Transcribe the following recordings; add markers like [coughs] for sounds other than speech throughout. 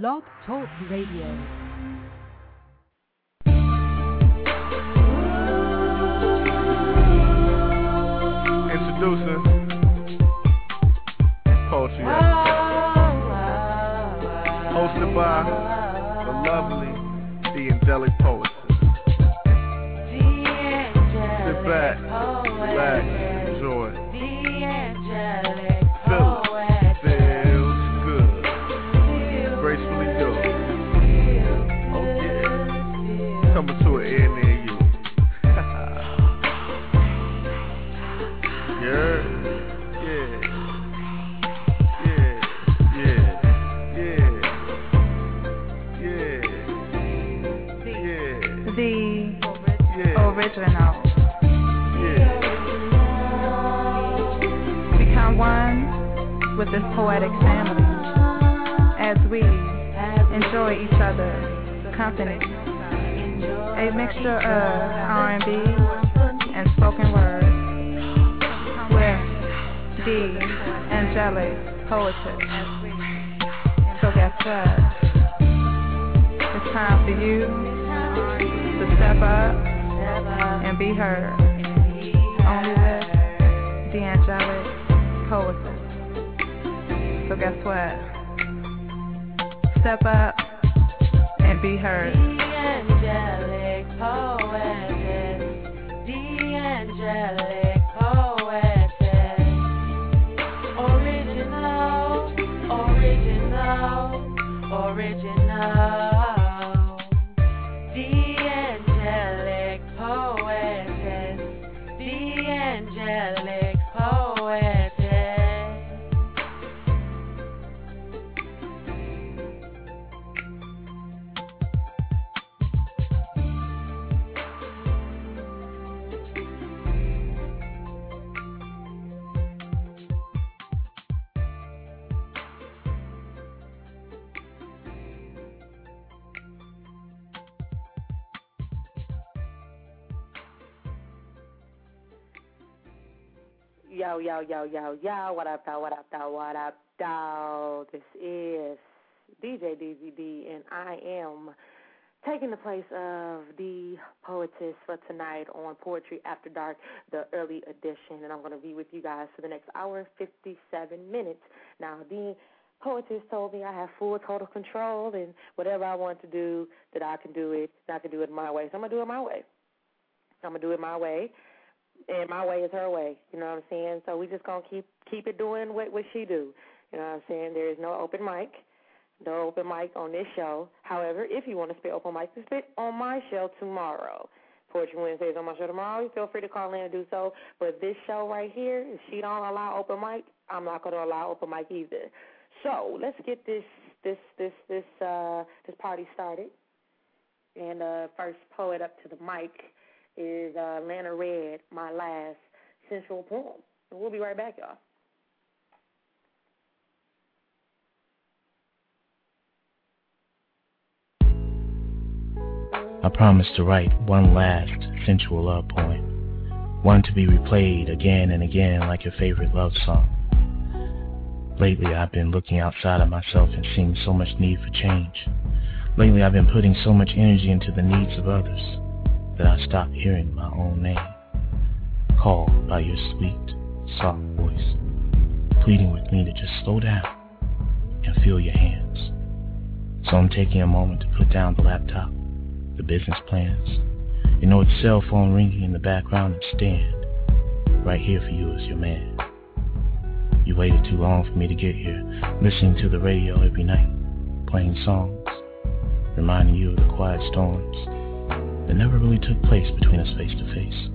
Blog Talk Radio. Introducing Original. Yeah. Become one with this poetic family as we enjoy each other's company. A mixture of R&B and spoken word with the angelic poetess. So guess what? It's time for you to step up and be heard. Only the angelic poetess. So guess what? Step up and be heard. angelic poetess, the angelic poetess, original, original, original, Yo, yo, yo, yo. What up, though? What up, though? What up, though? This is DJ DeezyD, and I am taking the place of the poetess for tonight on Poetry After Dark, the early edition. And I'm going to be with you guys for the next hour and 57 minutes. Now, the poetess told me I have full total control, and whatever I want to do, that I can do it, and I can do it my way. So I'm going to do it my way. I'm going to do it my way and my way is her way. You know what I'm saying? So we just gonna keep keep it doing what what she do. You know what I'm saying? There is no open mic, no open mic on this show. However, if you want to spit open mic, then spit on my show tomorrow. Poetry Wednesdays on my show tomorrow. You feel free to call in and do so. But this show right here, if she don't allow open mic, I'm not gonna allow open mic either. So let's get this this this this uh this party started. And uh first poet up to the mic is uh, Lana Red, my last sensual poem. And we'll be right back, y'all. I promise to write one last sensual love poem, one to be replayed again and again like your favorite love song. Lately, I've been looking outside of myself and seeing so much need for change. Lately, I've been putting so much energy into the needs of others that I stopped hearing my own name, called by your sweet, soft voice, pleading with me to just slow down and feel your hands. So I'm taking a moment to put down the laptop, the business plans, you know, its cell phone ringing in the background and stand right here for you as your man. You waited too long for me to get here, listening to the radio every night, playing songs, reminding you of the quiet storms that never really took place between us face to face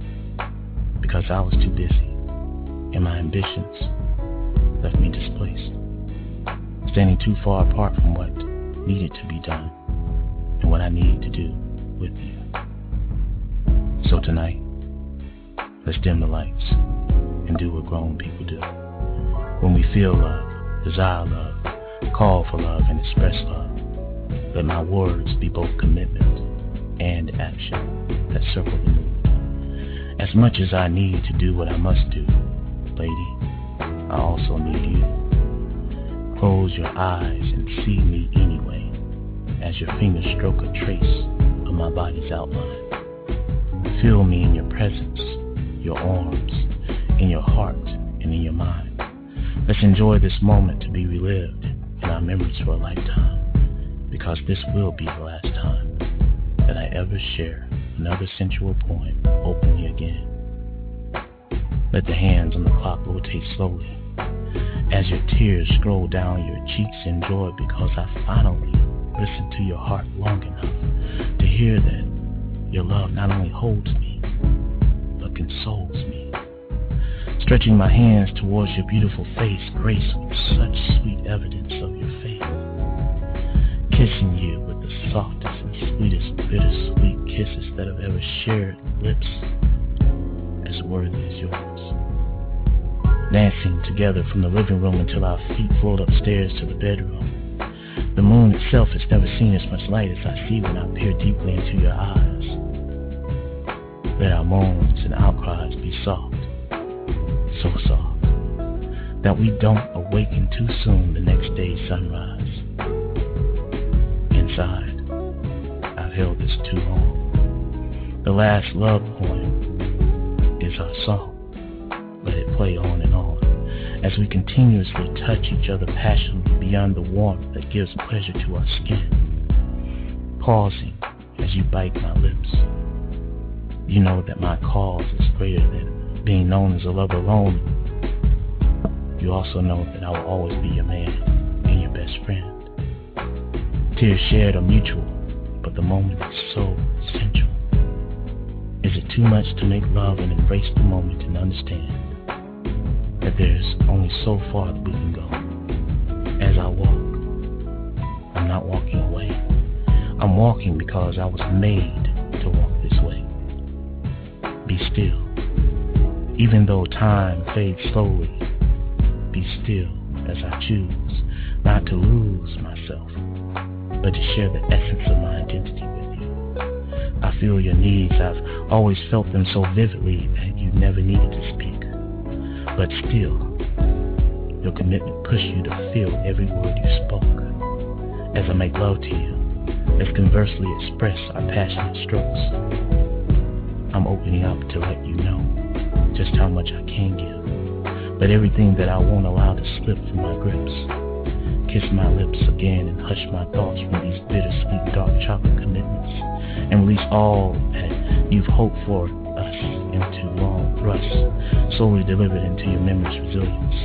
because I was too busy and my ambitions left me displaced, standing too far apart from what needed to be done and what I needed to do with you. So tonight, let's dim the lights and do what grown people do. When we feel love, desire love, call for love, and express love, let my words be both commitment and action that circle the moon. As much as I need to do what I must do, lady, I also need you. Close your eyes and see me anyway. as your fingers stroke a trace of my body's outline. Feel me in your presence, your arms, in your heart, and in your mind. Let's enjoy this moment to be relived in our memories for a lifetime, because this will be the last time that I ever share another sensual poem openly again. Let the hands on the clock rotate slowly as your tears scroll down your cheeks in joy because I finally listened to your heart long enough to hear that your love not only holds me, but consoles me. Stretching my hands towards your beautiful face, graced with such sweet evidence of your faith. Kissing you with the softest sweetest bittersweet kisses that I've ever shared lips as worthy as yours dancing together from the living room until our feet float upstairs to the bedroom. The moon itself has never seen as much light as I see when I peer deeply into your eyes. Let our moans and outcries be soft, so soft, that we don't awaken too soon the next day's sunrise. Inside, held this too long. The last love poem is our song let it play on and on as we continuously touch each other passionately beyond the warmth that gives pleasure to our skin. Pausing as you bite my lips. You know that my cause is greater than being known as a lover alone. You also know that I will always be your man and your best friend. Tears shared are mutual, the moment is so essential. Is it too much to make love and embrace the moment and understand that there's only so far that we can go. As I walk, I'm not walking away. I'm walking because I was made to walk this way. Be still. Even though time fades slowly, be still as I choose not to lose myself, but to share the essence of my identity with you. I feel your needs. I've always felt them so vividly that you never needed to speak. But still, your commitment pushed you to feel every word you spoke. As I make love to you, as conversely express our passionate strokes, I'm opening up to let you know just how much I can give, but everything that I won't allow to slip from my grips. Kiss my lips again and hush my thoughts from these bittersweet dark chocolate commitments, and release all that you've hoped for us into long thrusts, slowly delivered into your memory's resilience.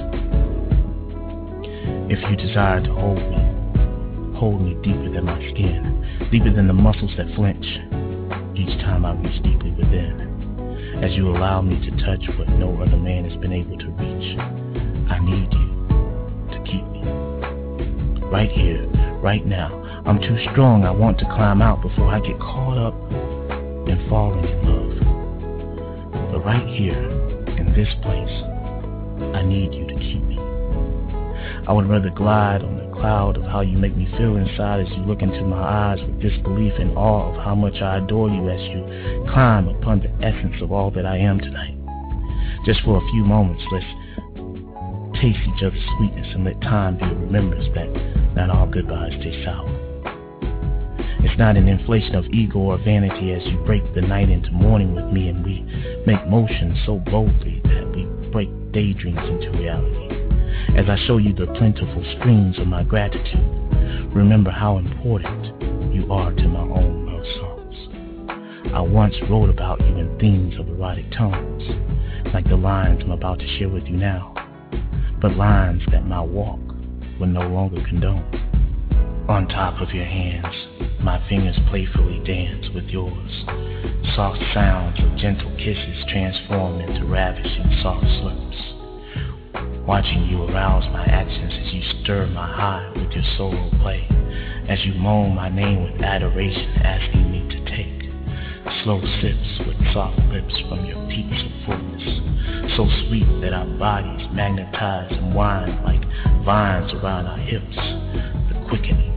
If you desire to hold me, hold me deeper than my skin, deeper than the muscles that flinch, each time I reach deeply within. As you allow me to touch what no other man has been able to reach, I need you to keep. Right here, right now, I'm too strong. I want to climb out before I get caught up in falling in love. But right here, in this place, I need you to keep me. I would rather glide on the cloud of how you make me feel inside as you look into my eyes with disbelief and awe of how much I adore you as you climb upon the essence of all that I am tonight. Just for a few moments, let's taste each other's sweetness and let time be a remembrance that not all goodbyes taste sour. It's not an inflation of ego or vanity as you break the night into morning with me and we make motion so boldly that we break daydreams into reality. As I show you the plentiful streams of my gratitude, remember how important you are to my own love songs. I once wrote about you in themes of erotic tones, like the lines I'm about to share with you now, but lines that my walk will no longer condone. On top of your hands, my fingers playfully dance with yours. Soft sounds of gentle kisses transform into ravishing soft slurps. Watching you arouse my actions as you stir my heart with your solo play. As you moan my name with adoration, asking me to take slow sips with soft lips from your of fullness. So sweet that our bodies magnetize and wind like vines around our hips. The quickening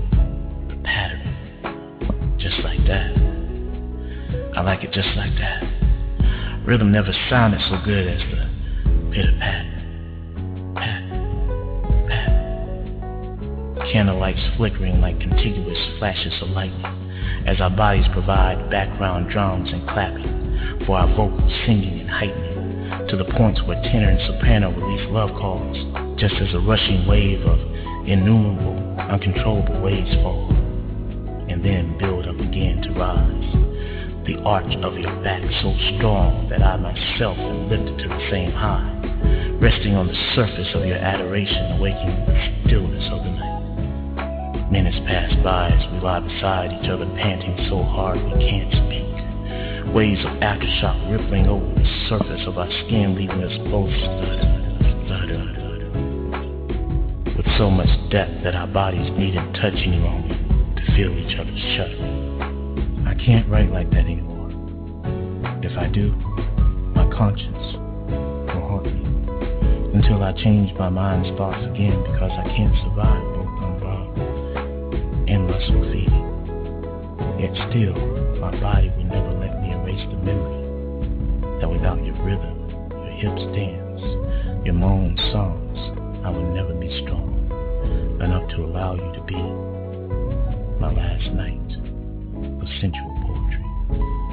the pattern. Just like that. I like it just like that. Rhythm never sounded so good as the pitter pat, pat, pat. candlelights flickering like contiguous flashes of lightning, as our bodies provide background drums and clapping for our vocals singing and heightening, to the points where tenor and soprano release love calls, just as a rushing wave of innumerable, uncontrollable waves fall, and then build up again to rise. The arch of your back so strong that I myself am lifted to the same high, resting on the surface of your adoration, awakening the stillness of the night. Minutes pass by as we lie beside each other, panting so hard we can't speak. Waves of aftershock rippling over the surface of our skin, leaving us both with so much depth that our bodies needn't touch any longer to feel each other's shuddering. I can't write like that anymore. If I do, my conscience will haunt me until I change my mind's thoughts again because I can't survive and lustful feeding. Yet still, my body will never let me erase the memory that without your rhythm, your hips dance, your moan songs, I will never be strong enough to allow you to be my last night of sensual poetry.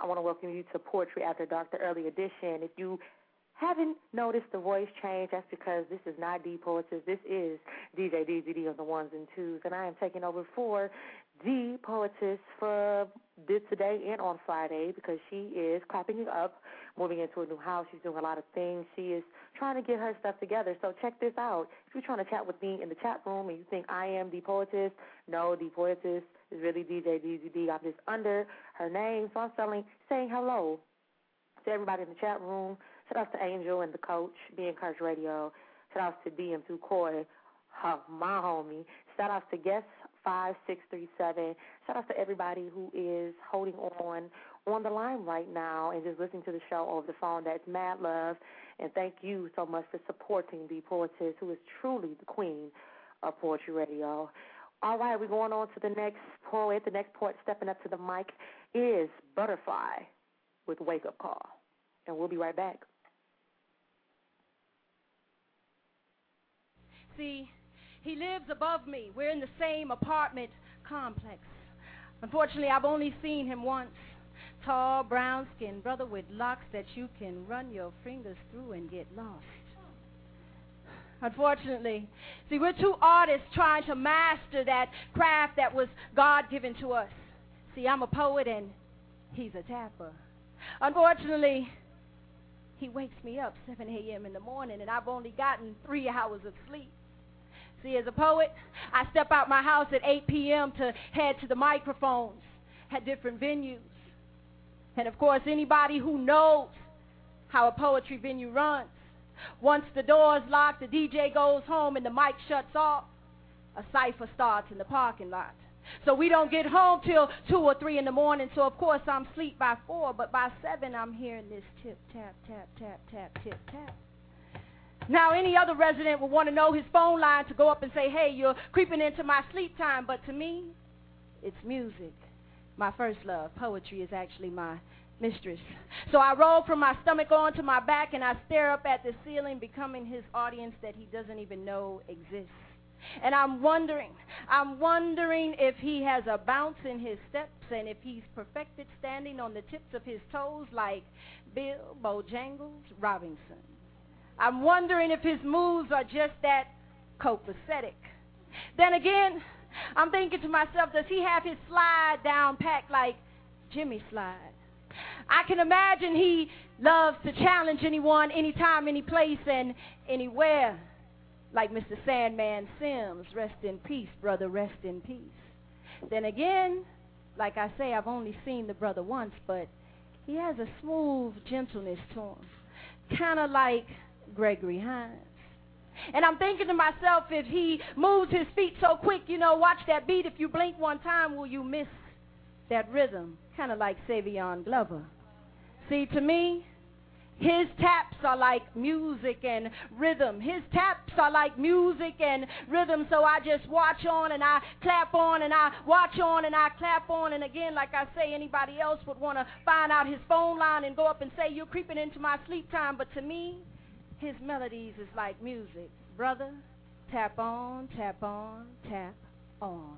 I want to welcome you to Poetry After Dark, the early edition. If you haven't noticed the voice change, that's because this is not D Poetess. This is DJ DeezyD on the ones and twos, and I am taking over for D Poetess for this today and on Friday because she is clapping you up, moving into a new house. She's doing a lot of things. She is trying to get her stuff together. So check this out. If you're trying to chat with me in the chat room and you think I am D Poetess, no, D Poetess is really DJ DeezyD. I'm just under her name, so I'm selling, saying hello to everybody in the chat room. Shout out to Angel and the coach, Be Encouraged Radio. Shout out to DM2 Coy, uh, my homie. Shout out to guest 5637. Shout out to everybody who is holding on on the line right now and just listening to the show over the phone. That's mad love. And thank you so much for supporting the poetess who is truly the queen of Poetry Radio. All right, we're going on to the next poet. The next poet stepping up to the mic is Butterfly with Wake Up Call. And we'll be right back. See, he lives above me. We're in the same apartment complex. Unfortunately, I've only seen him once. Tall, brown skinned brother with locks that you can run your fingers through and get lost. Unfortunately, see, we're two artists trying to master that craft that was God given to us. See, I'm a poet and he's a tapper. Unfortunately, he wakes me up 7 a.m. in the morning and I've only gotten three hours of sleep. See, as a poet, I step out my house at 8 p.m. to head to the microphones at different venues. And of course, anybody who knows how a poetry venue runs, once the door's locked, the DJ goes home and the mic shuts off, a cipher starts in the parking lot. So we don't get home till 2 or 3 in the morning. So, of course, I'm asleep by 4, but by 7, I'm hearing this tip, tap, tap, tap, tap, tip, tap. Now, any other resident would want to know his phone line to go up and say, hey, you're creeping into my sleep time. But to me, it's music. My first love, poetry, is actually my mistress. So I roll from my stomach onto my back and I stare up at the ceiling, becoming his audience that he doesn't even know exists. And I'm wondering, I'm wondering if he has a bounce in his steps and if he's perfected standing on the tips of his toes like Bill Bojangles Robinson. I'm wondering if his moves are just that copacetic. Then again, I'm thinking to myself, does he have his slide down packed like Jimmy Slyde? I can imagine he loves to challenge anyone, anytime, any place, and anywhere. Like Mr. Sandman Sims, rest in peace, brother, rest in peace. Then again, like I say, I've only seen the brother once, but he has a smooth gentleness to him, kind of like Gregory Hines. And I'm thinking to myself, if he moves his feet so quick, you know, watch that beat. If you blink one time, will you miss that rhythm? Kind of like Savion Glover. See, to me, His taps are like music and rhythm. His taps are like music and rhythm. So I just watch on and I clap on and I watch on and I clap on. And again, like I say, anybody else would want to find out his phone line and go up and say, You're creeping into my sleep time. But to me, his melodies is like music. Brother, tap on, tap on, tap on.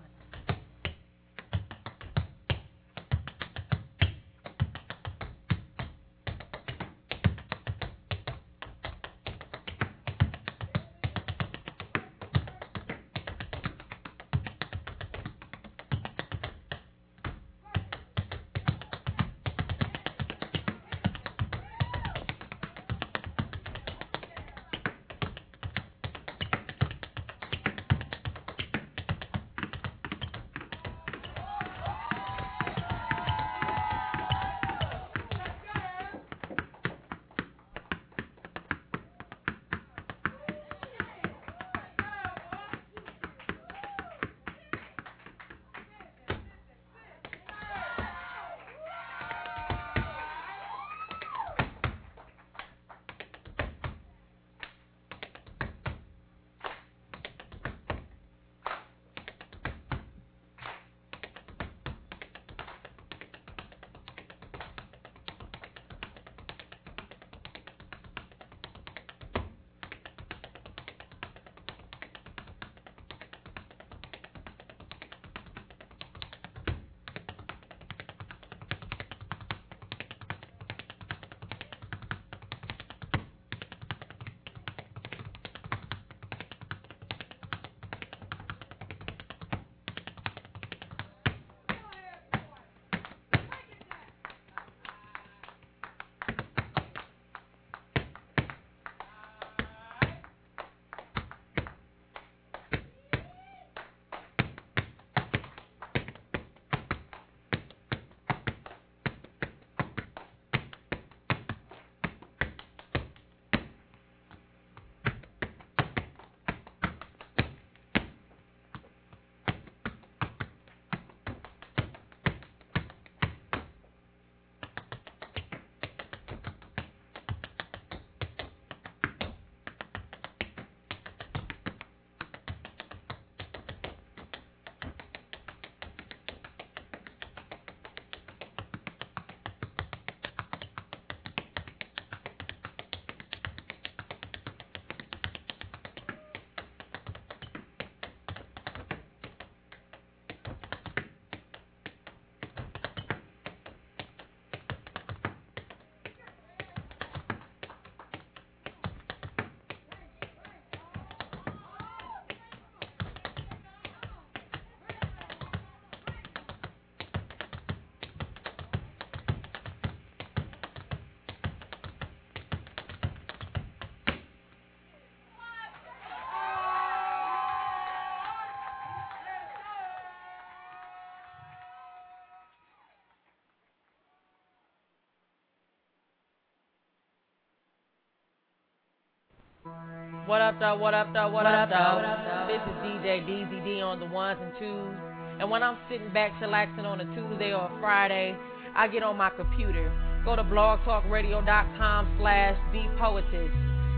What up, though? What up, though? What, up, though? This is DJ DeezyD on the ones and twos. And when I'm sitting back chillaxing on a Tuesday or a Friday, I get on my computer. Go to blogtalkradio.com slash the poetess.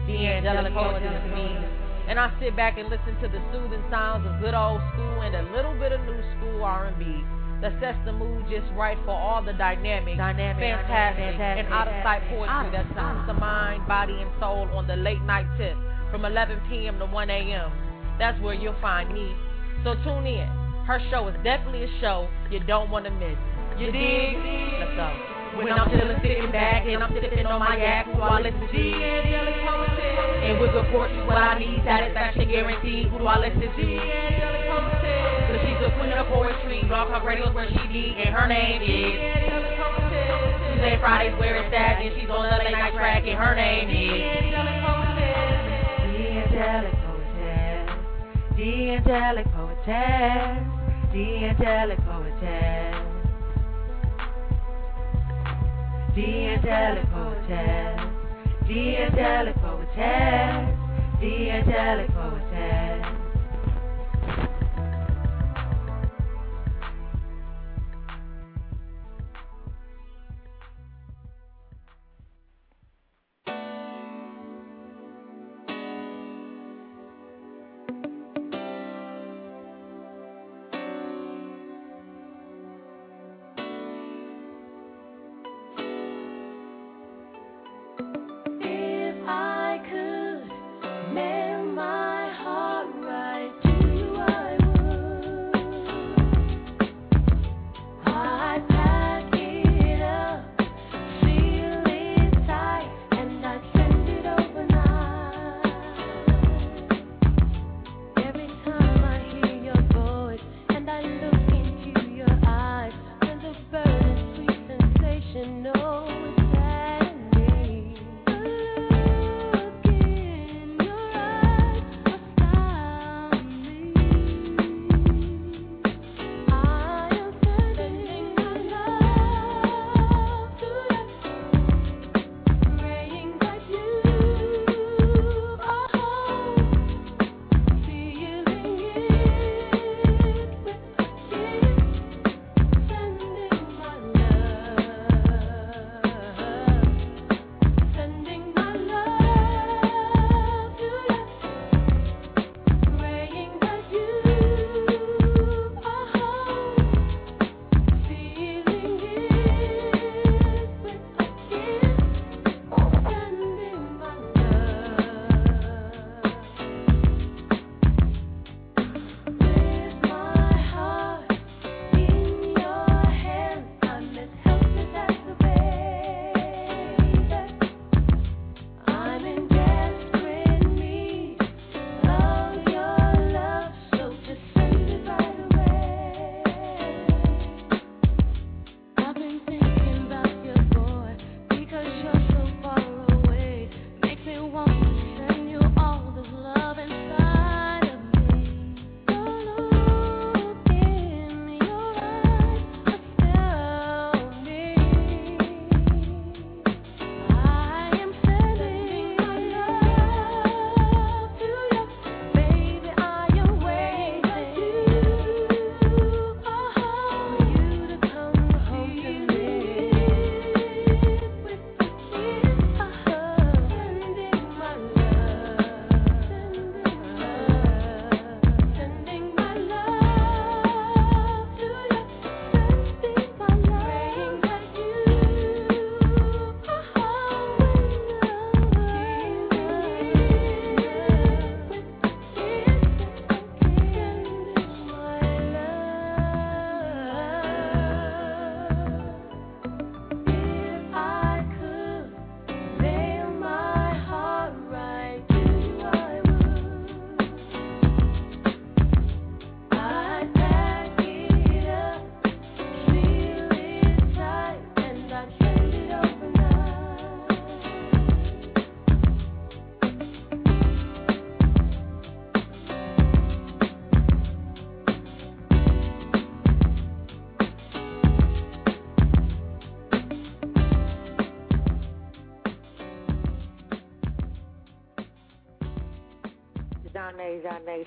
The angelic poetess me. And I sit back and listen to the soothing sounds of good old school and a little bit of new school R&B that sets the mood just right for all the dynamic, dynamic fantastic, fantastic, and out of sight poetry that soothes the mind, body, and soul on the late night tip from 11 p.m. to 1 a.m. That's where you'll find me. So tune in. Her show is definitely a show you don't want to miss. You dig? Let's go. When I'm chillin', sitting back, and I'm sipping on my yak, who do I listen to? Angelic Poetess. And with good fortune, what I need, satisfaction guaranteed. Who do I listen to? She's the queen of poetry, Blog Talk Radio's where she be, and her name is Tuesday, Fridays, where it's at, and she's on the late night track, and her name is. The Angelic Poetess. The Angelic Poetess. The Angelic Poetess. The angelic poetess, the angelic poetess, the angelic poetess.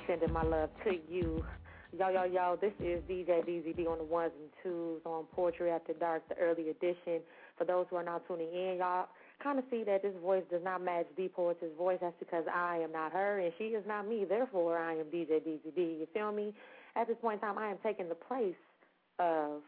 Sending my love to you. Yo, yo, yo, this is DJ DeezyD on the ones and twos on Poetry After Dark, the early edition. For those who are now tuning in, y'all kind of see that this voice does not match D Poet's voice. That's because I am not her and she is not me. Therefore, I am DJ DeezyD. You feel me? At this point in time, I am taking the place of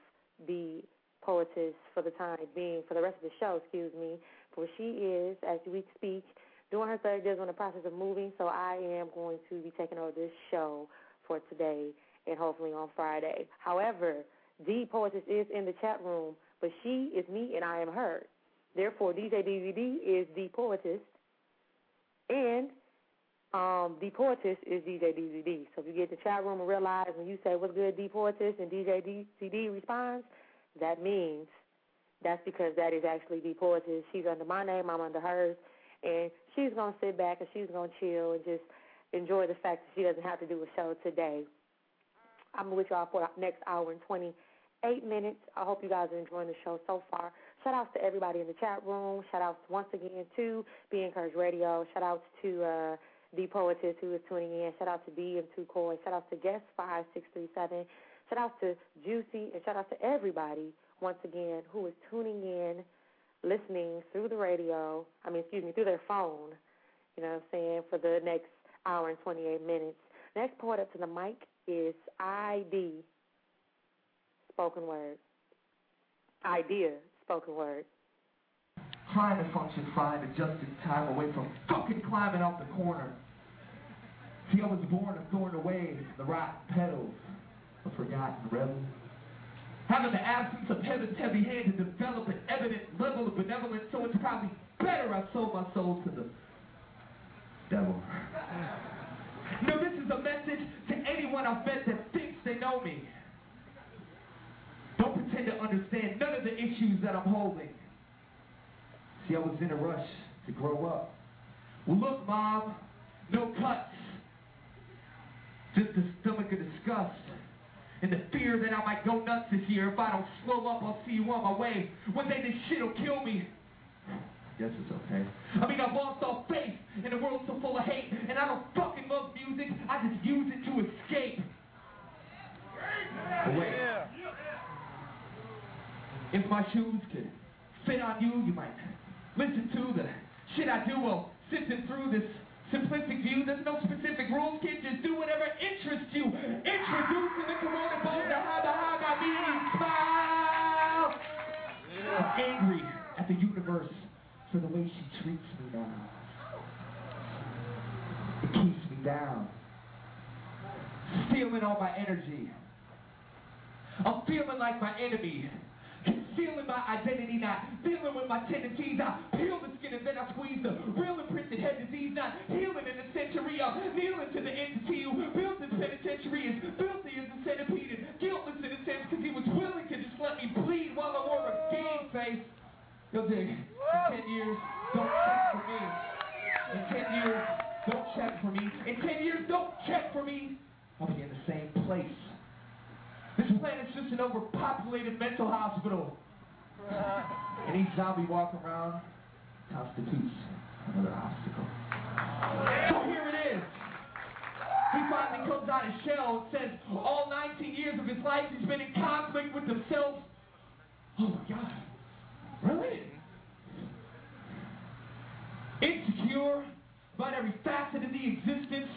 the poetess for the time being, for the rest of the show, excuse me. For she is, as we speak, doing her third years in the process of moving, so I am going to be taking over this show for today and hopefully on Friday. However, the poetess is in the chat room, but she is me and I am her. Therefore, DJ DeezyD is the poetess, and um, the poetess is DJ DeezyD. So if you get the chat room and realize when you say what's good, the poetess, and DJ DeezyD responds, that means that's because that is actually the poetess. She's under my name, I'm under hers, and she's gonna sit back and she's gonna chill and just enjoy the fact that she doesn't have to do a show today. I'm with y'all for the next hour and 28 minutes. I hope you guys are enjoying the show so far. Shout outs to everybody in the chat room. Shout outs once again to Be Encouraged Radio. Shout outs to uh, the poetess who is tuning in. Shout out to B and Two Coy. Shout out to Guest Five Six Three Seven. Shout out to Juicy and shout out to everybody once again who is tuning in, listening through the radio. I mean, excuse me, through their phone. You know what I'm saying for the next hour and 28 minutes. Next poet up to the mic is ID, spoken word. Idea, spoken word. Trying to function fine, adjusting time away from fucking climbing off the corner. See, I was born a thorn away, the rock petals, a forgotten rebel. Having the absence of heaven's heavy hand to develop an evident level of benevolence, so it's probably better I sold my soul to the devil. No, this is a message to anyone I've met that thinks they know me. Don't pretend to understand none of the issues that I'm holding. See, I was in a rush to grow up. Well, look, Mom, no cuts. Just a stomach of disgust. And the fear that I might go nuts this year. If I don't slow up, I'll see you on my way. One day this shit'll kill me. Guess it's okay. I mean, I've lost all faith in a world so full of hate. And I don't fucking love music. I just use it to escape. But wait. If my shoes could fit on you, you might listen to the shit I do while sifting through this simplistic view. There's no specific rules, kid. Just do whatever interests you. Introducing the Corona Boulder. Haga haga meaning smile. I'm angry at the universe for the way she treats me now. It keeps me down. Stealing all my energy. I'm feeling like my enemy. Feeling my identity, not feeling with my tendencies. I peel the skin and then I squeeze the real imprinted head disease, not healing in the century. I'm kneeling to the entity who built this penitentiary as filthy as a centipede and guiltless in a sense because he was willing to just let me bleed while I wore a game face. Yo, dig. In 10 years, don't check for me. In 10 years, don't check for me. In 10 years, don't check for me. I'll be in the same place. This planet's just an overpopulated mental hospital. And each zombie walking around constitutes another obstacle. So here it is. He finally comes out of shell and says all 19 years of his life he's been in conflict with himself. Oh my God. Really? Insecure about every facet of the existence,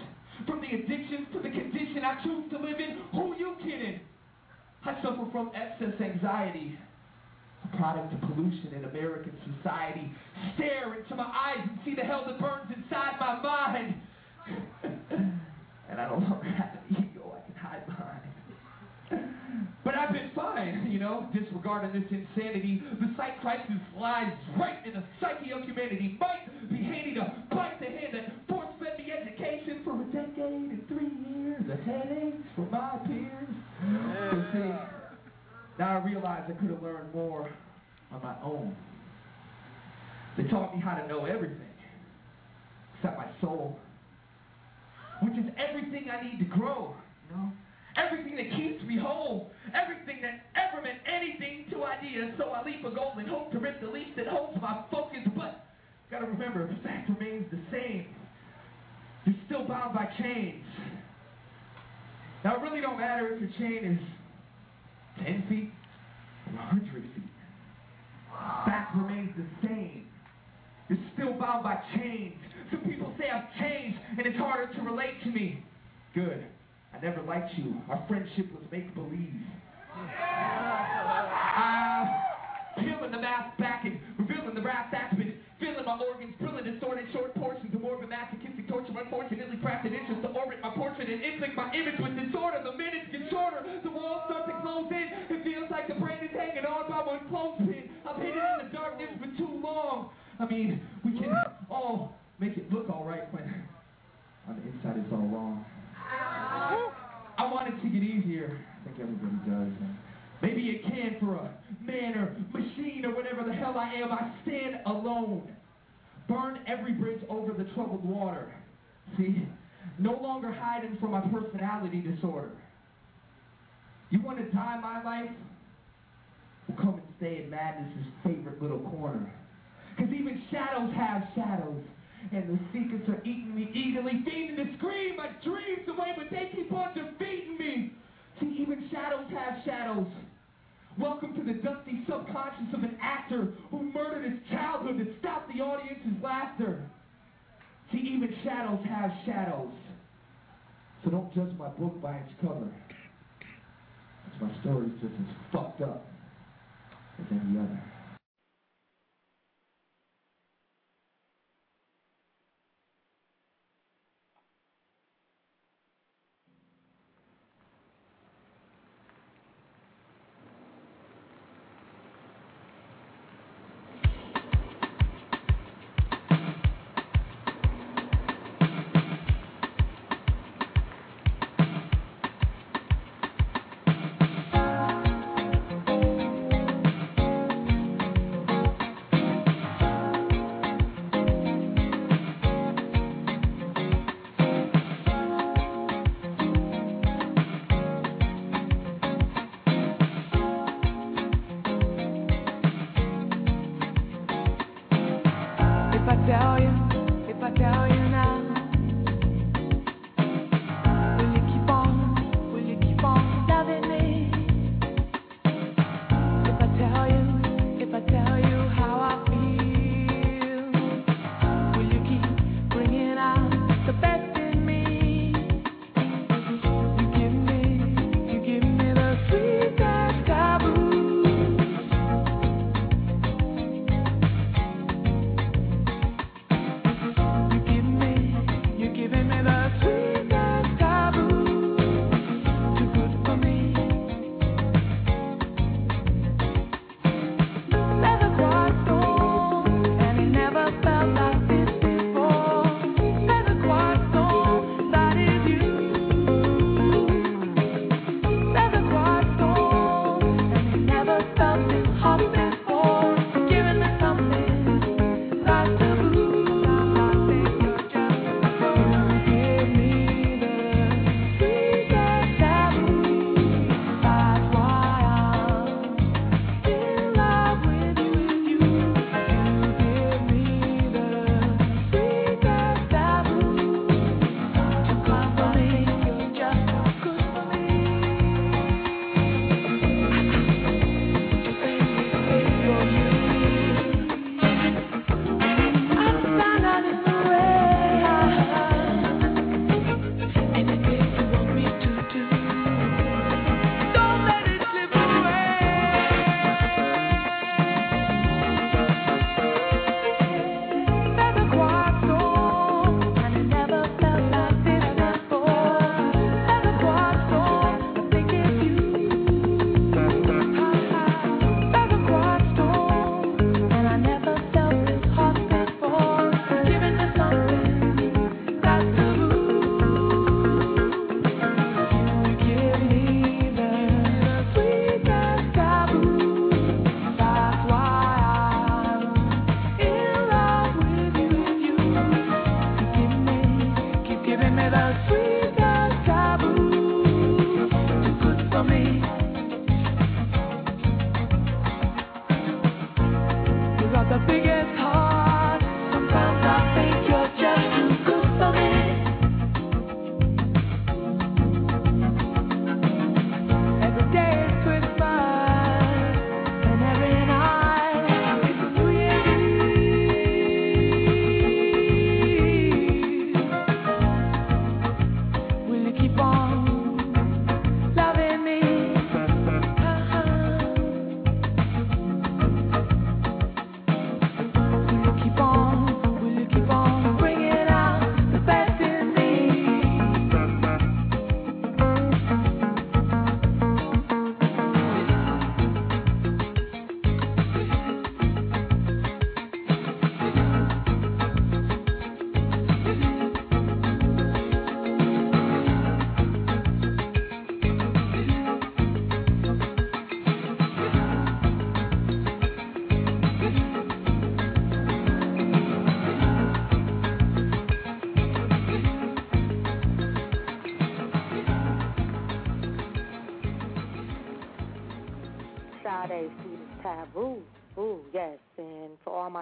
from the addictions to the condition I choose to live in. Who you kidding? I suffer from excess anxiety, product of pollution in American society. Stare into my eyes and see the hell that burns inside my mind. and I no longer have an ego I can hide behind. But I've been fine, you know, disregarding this insanity. The psych crisis lies right in the psyche of humanity. Might be handy to bite the hand that force-fed me education for a decade and three years of headaches for my peers. See, now I realize I could have learned more on my own. They taught me how to know everything, except my soul, which is everything I need to grow, you know? Everything that keeps me whole, everything that ever meant anything to ideas, so I leap a goal and hope to rip the leaf that holds my focus, but gotta remember, the fact remains the same. You're still bound by chains. Now, it really don't matter if your chain is 10 feet or 100 feet. Fact remains the same. You're still bound by chains. Some people say I've changed and it's harder to relate to me. Good. I never liked you. Our friendship was make believe. Uh, peeling the mask back and revealing the brass been filling my organs, drilling distorted short portions of morbid masochistic torture, unfortunately crafted interest to orbit my portrait and inflict my image with disorder. The minutes get shorter, the walls start to close in. It feels like the brain is hanging on by one clothespin. I've hidden in the darkness for too long. I mean, we can all make it look alright when on the inside it's all wrong. I want it to get easier. I think everybody does. Maybe it can for a man or machine or whatever the hell I am. I stand alone. Burn every bridge over the troubled water. See? No longer hiding from my personality disorder. You want to die my life? Well, come and stay in madness's favorite little corner. Because even shadows have shadows. And the secrets are eating me eagerly, feeding to scream my dreams away, but they keep on defeating me. See, even shadows have shadows. Welcome to the dusty subconscious of an actor who murdered his childhood to stop the audience's laughter. See, even shadows have shadows. So don't judge my book by its cover. Because my story's just as fucked up as any other.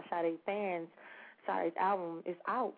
My Sade fans, Sade's album is out.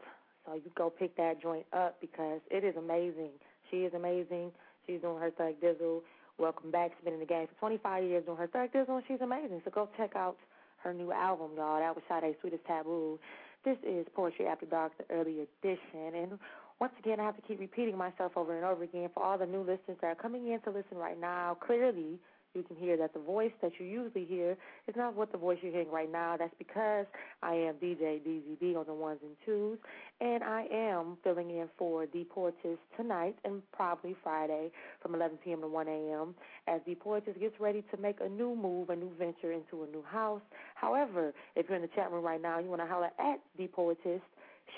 So you go pick that joint up because it is amazing. She is amazing. She's doing her thug dizzle. Welcome back. She's been in the game for 25 years doing her thug dizzle, and she's amazing. So go check out her new album, y'all. That was Sade's Sweetest Taboo. This is Poetry After Dark, the early edition. And once again, I have to keep repeating myself over and over again for all the new listeners that are coming in to listen right now. Clearly, you can hear that the voice that you usually hear is not what the voice you're hearing right now. That's because I am DJ DeezyD on the ones and twos, and I am filling in for the Poetess tonight and probably Friday from 11 p.m. to 1 a.m. as the Poetess gets ready to make a new move, a new venture into a new house. However, if you're in the chat room right now, you want to holler at the Poetess.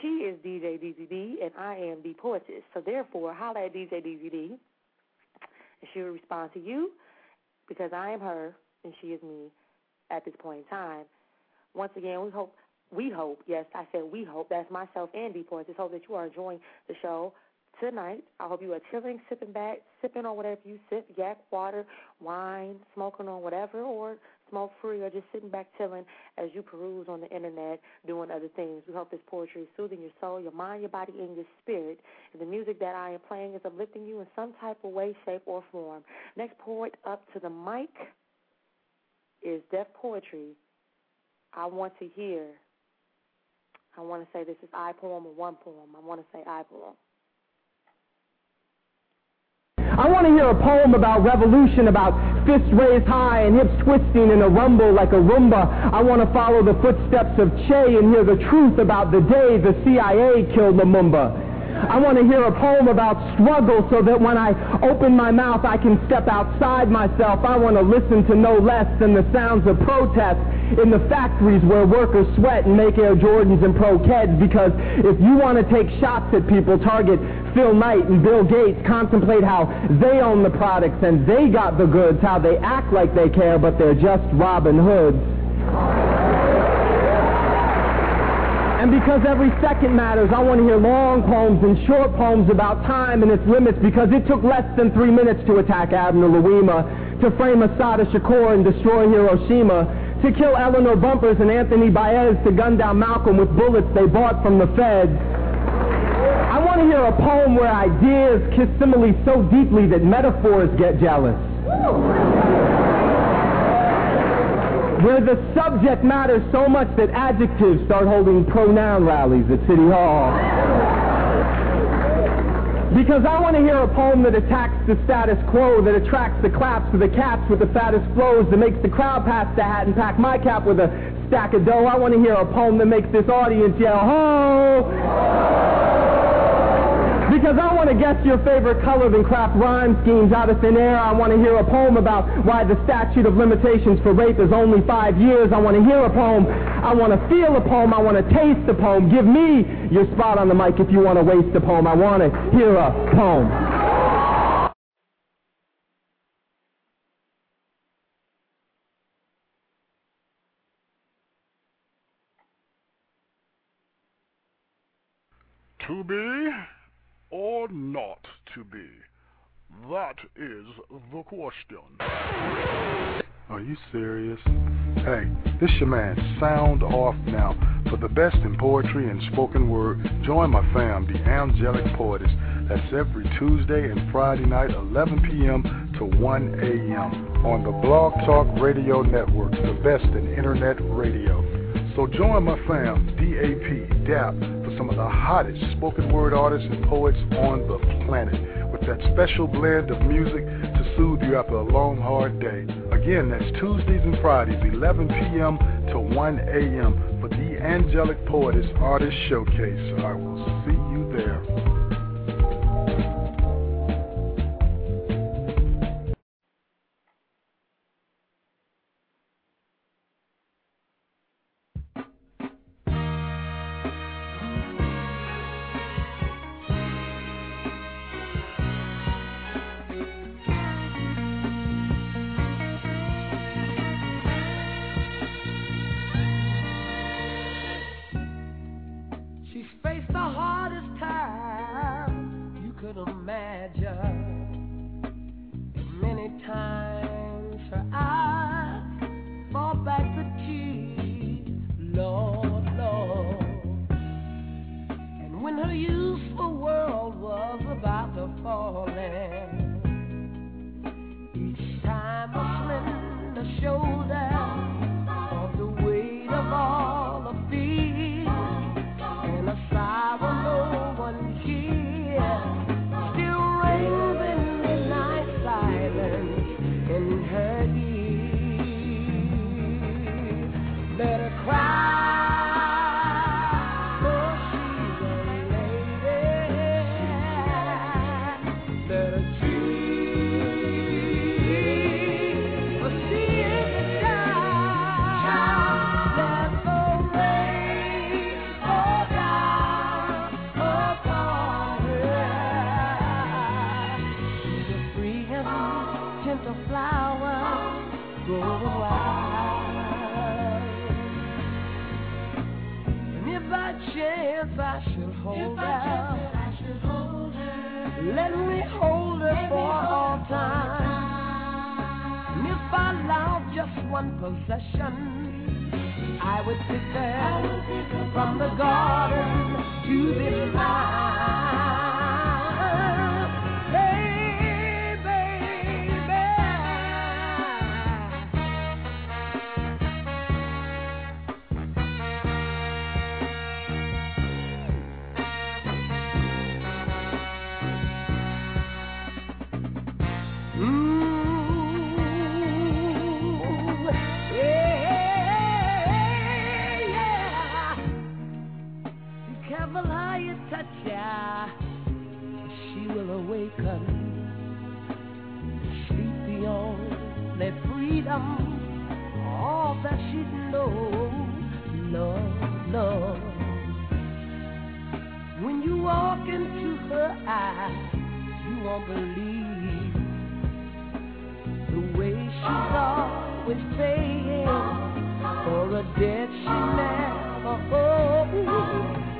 She is DJ DeezyD, and I am the Poetess. So therefore, holler at DJ DeezyD, and she will respond to you because I am her and she is me at this point in time. Once again, we hope, we hope, yes, I said we hope, that's myself and D-Points, just hope that you are enjoying the show tonight. I hope you are chilling, sipping back, sipping on whatever you sip, yak, water, wine, smoking on whatever, or smoke free, or just sitting back chilling as you peruse on the internet doing other things. We hope this poetry is soothing your soul, your mind, your body, and your spirit. And the music that I am playing is uplifting you in some type of way, shape, or form. Next poet up to the mic is Deaf Poetry. I want to hear. I want to say this is I poem or one poem. I want to say I poem. I want to hear a poem about revolution, about fists raised high and hips twisting in a rumble like a Roomba. I want to follow the footsteps of Che and hear the truth about the day the CIA killed Lumumba. I want to hear a poem about struggle so that when I open my mouth I can step outside myself. I want to listen to no less than the sounds of protest in the factories where workers sweat and make Air Jordans and Pro Keds because if you want to take shots at people, target Phil Knight and Bill Gates contemplate how they own the products and they got the goods, how they act like they care, but they're just Robin Hoods. And because every second matters, I want to hear long poems and short poems about time and its limits because it took less than three minutes to attack Abner Louima, to frame Assata Shakur and destroy Hiroshima, to kill Eleanor Bumpurs and Anthony Baez, to gun down Malcolm with bullets they bought from the feds. I want to hear a poem where ideas kiss similes so deeply that metaphors get jealous. Where the subject matters so much that adjectives start holding pronoun rallies at City Hall. Because I want to hear a poem that attacks the status quo, that attracts the claps of the caps with the fattest flows, that makes the crowd pass the hat and pack my cap with a stack of dough. I want to hear a poem that makes this audience yell, ho! Because I want to guess your favorite color and craft rhyme schemes out of thin air. I want to hear a poem about why the statute of limitations for rape is only five years. I want to hear a poem. I want to feel a poem. I want to taste a poem. Give me your spot on the mic if you want to waste a poem. I want to hear a poem. To be or not to be? That is the question. Are you serious? Hey, this your man, Sound Off Now. For the best in poetry and spoken word, join my fam, the Angelic Poetess. That's every Tuesday and Friday night, 11 p.m. to 1 a.m. on the Blog Talk Radio Network, the best in internet radio. So join my fam, DAP, DAP, some of the hottest spoken word artists and poets on the planet with that special blend of music to soothe you after a long, hard day. Again, that's Tuesdays and Fridays, 11 p.m. to 1 a.m. for the Angelic Poetess Artist Showcase. I will see you there. for a debt she never owed,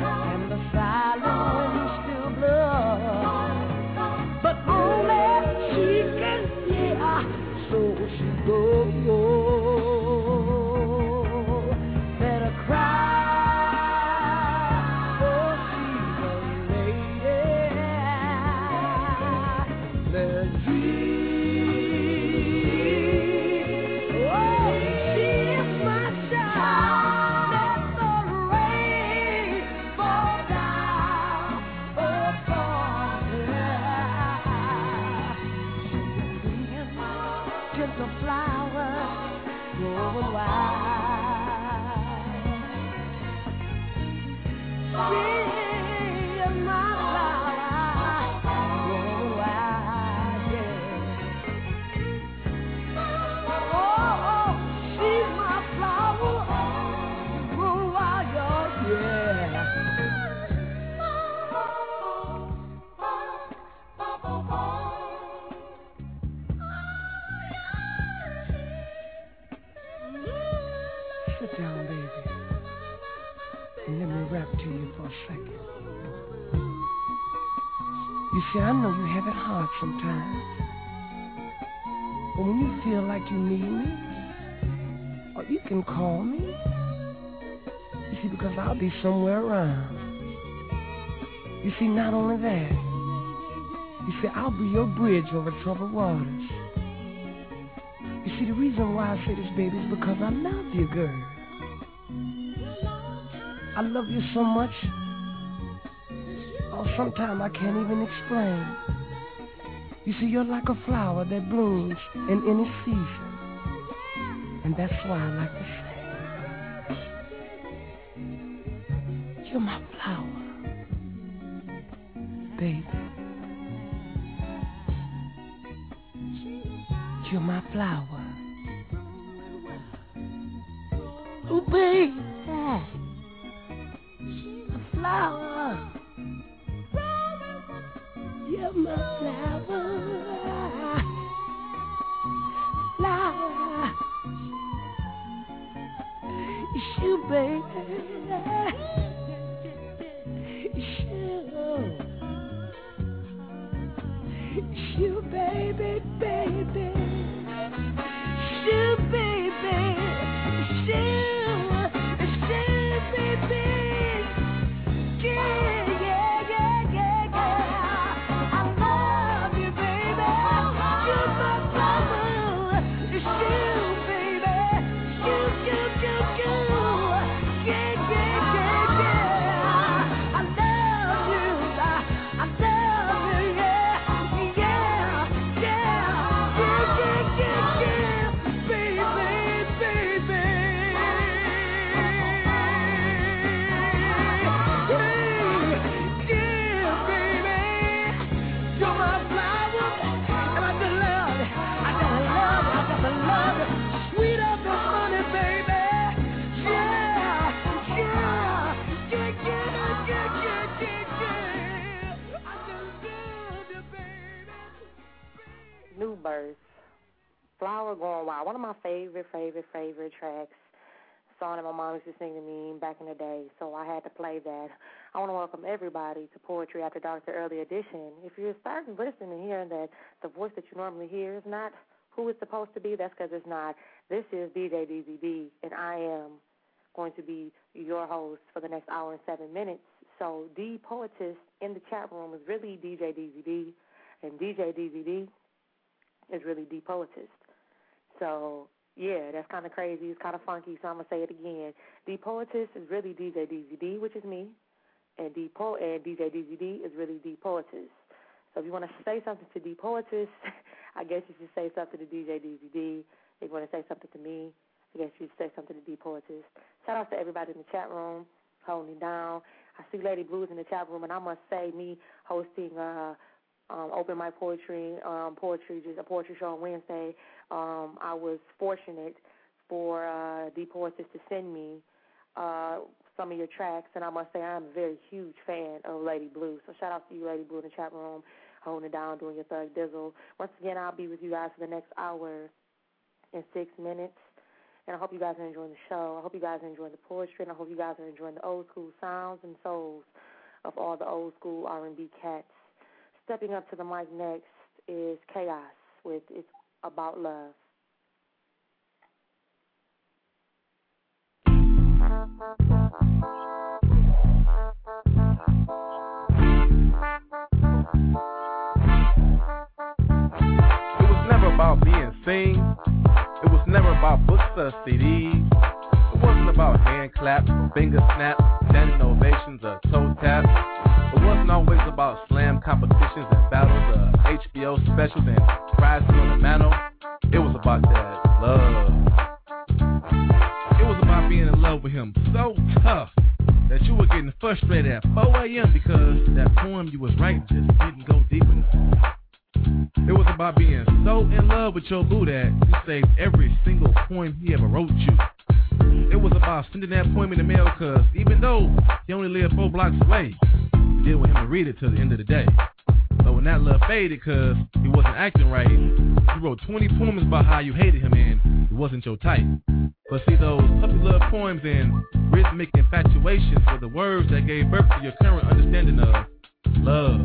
and the silence. Somewhere around. You see, not only that, you see, I'll be your bridge over troubled waters. You see, the reason why I say this, baby, is because I love you, girl. I love you so much. Oh, sometimes I can't even explain. You see, you're like a flower that blooms in any season. And that's why I like to say, You're my flower, baby. You're my flower. Oh, baby. Song that my mom used to sing to me back in the day, so I had to play that. I want to welcome everybody to Poetry After Dark, the early edition. If you're starting listening and hearing that the voice that you normally hear is not who it's supposed to be, that's because it's not. This is DJ DeezyD, and I am going to be your host for the next hour and seven minutes. So, D Poetess in the chat room is really DJ DeezyD, and DJ DeezyD is really D Poetess. So, yeah, that's kind of crazy. It's kind of funky, so I'm to say it again. D Poetess is really DJ DeezyD, which is me, and D po- and DJ DeezyD is really D Poetess. So if you want to say something to D Poetess, [laughs] I guess you should say something to DJ DeezyD. If you want to say something to me, I guess you should say something to D Poetess. Shout out to everybody in the chat room holding down. I see Lady Blues in the chat room, and I must say, me hosting uh, um, open mic poetry, um, poetry, just a poetry show on Wednesday. Um, I was fortunate for uh, D Poetess to send me uh, some of your tracks, and I must say I'm a very huge fan of Lady Blue. So shout out to you, Lady Blue, in the chat room, holding it down, doing your thug dizzle. Once again, I'll be with you guys for the next hour and six minutes. And I hope you guys are enjoying the show. I hope you guys are enjoying the poetry, and I hope you guys are enjoying the old school sounds and souls of all the old school R&B cats. Stepping up to the mic next is Chaos with "It's About Love." It was never about being seen. It was never about books or CDs. It wasn't about hand claps, finger snaps, standing ovations, or toe taps. It wasn't always about slam competitions and battles, or HBO specials and prizes on the mantle. It was about that love. It was about being in love with him so tough that you were getting frustrated at 4 a.m. because that poem you was writing just didn't go deep enough. It was about being so in love with your boo that you saved every single poem he ever wrote you. It was about sending that poem in the mail because even though he only lived four blocks away, didn't want him to read it till the end of the day. But when that love faded because he wasn't acting right, you wrote 20 poems about how you hated him and it wasn't your type. But see, those puppy love poems and rhythmic infatuations were the words that gave birth to your current understanding of love.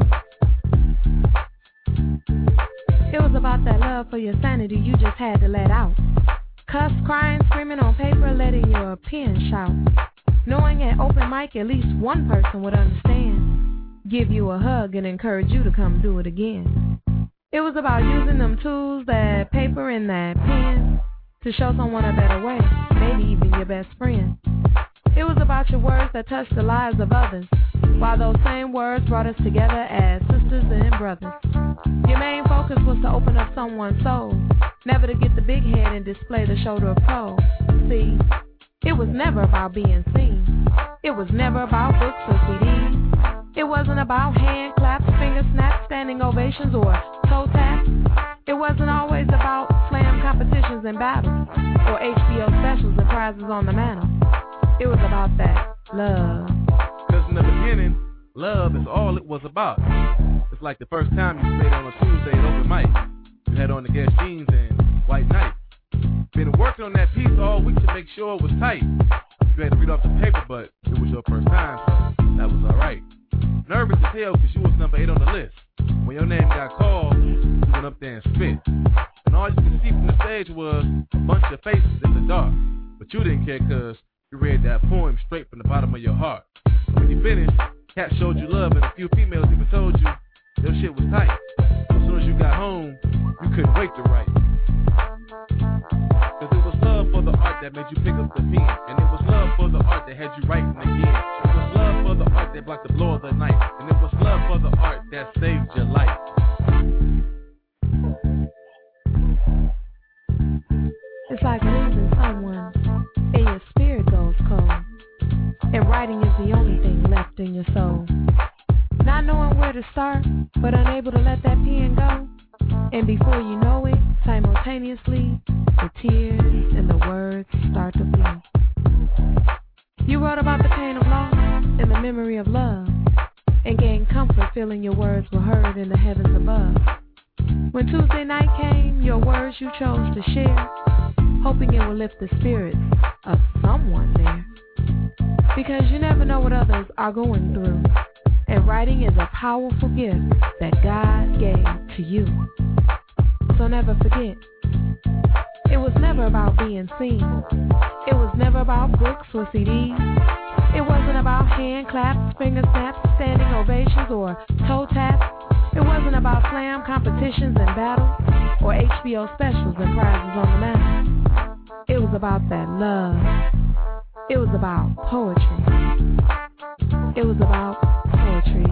It was about that love for your sanity you just had to let out. Cuss, crying, screaming on paper, letting your pen shout. Knowing at open mic at least one person would understand. Give you a hug and encourage you to come do it again. It was about using them tools, that paper and that pen, to show someone a better way, maybe even your best friend. It was about your words that touched the lives of others, while those same words brought us together as sisters and brothers. Your main focus was to open up someone's soul, never to get the big head and display the shoulder of pole. See, it was never about being seen. It was never about books or CDs. It wasn't about hand claps, finger snaps, standing ovations, or toe taps. It wasn't always about slam competitions and battles, or HBO specials and prizes on the mantle. It was about that love. Cause in the beginning, love is all it was about. It's like the first time you played on a Tuesday at open mic. You had on the Guess jeans and white night. Been working on that piece all week to make sure it was tight. You had to read off the paper, but it was your first time, so that was alright. Nervous as hell cause you was number eight on the list. When your name got called, you went up there and spit. And all you could see from the stage was a bunch of faces in the dark. But you didn't care cause you read that poem straight from the bottom of your heart. When you finished, Cat showed you love and a few females even told you your shit was tight. As soon as you got home, you couldn't wait to write. Cause it was love for the art that made you pick up the pen. And it was love for the art that had you writing again. That blocked the blow of the night. And it was love for the art that saved your life. It's like losing someone and your spirit goes cold. And writing is the only thing left in your soul. Not knowing where to start, but unable to let that pen go. And before you know it, simultaneously, the tears and the words start to flow. You wrote about the pain of loss and the memory of love, and gain comfort feeling your words were heard in the heavens above. When Tuesday night came, your words you chose to share, hoping it will lift the spirits of someone there. Because you never know what others are going through. And writing is a powerful gift that God gave to you. So never forget, it was never about being seen. It was never about books or CDs. It wasn't about hand claps, finger snaps, standing ovations, or toe taps. It wasn't about slam competitions and battles, or HBO specials and prizes on the mantle. It was about that love. It was about poetry. It was about poetry,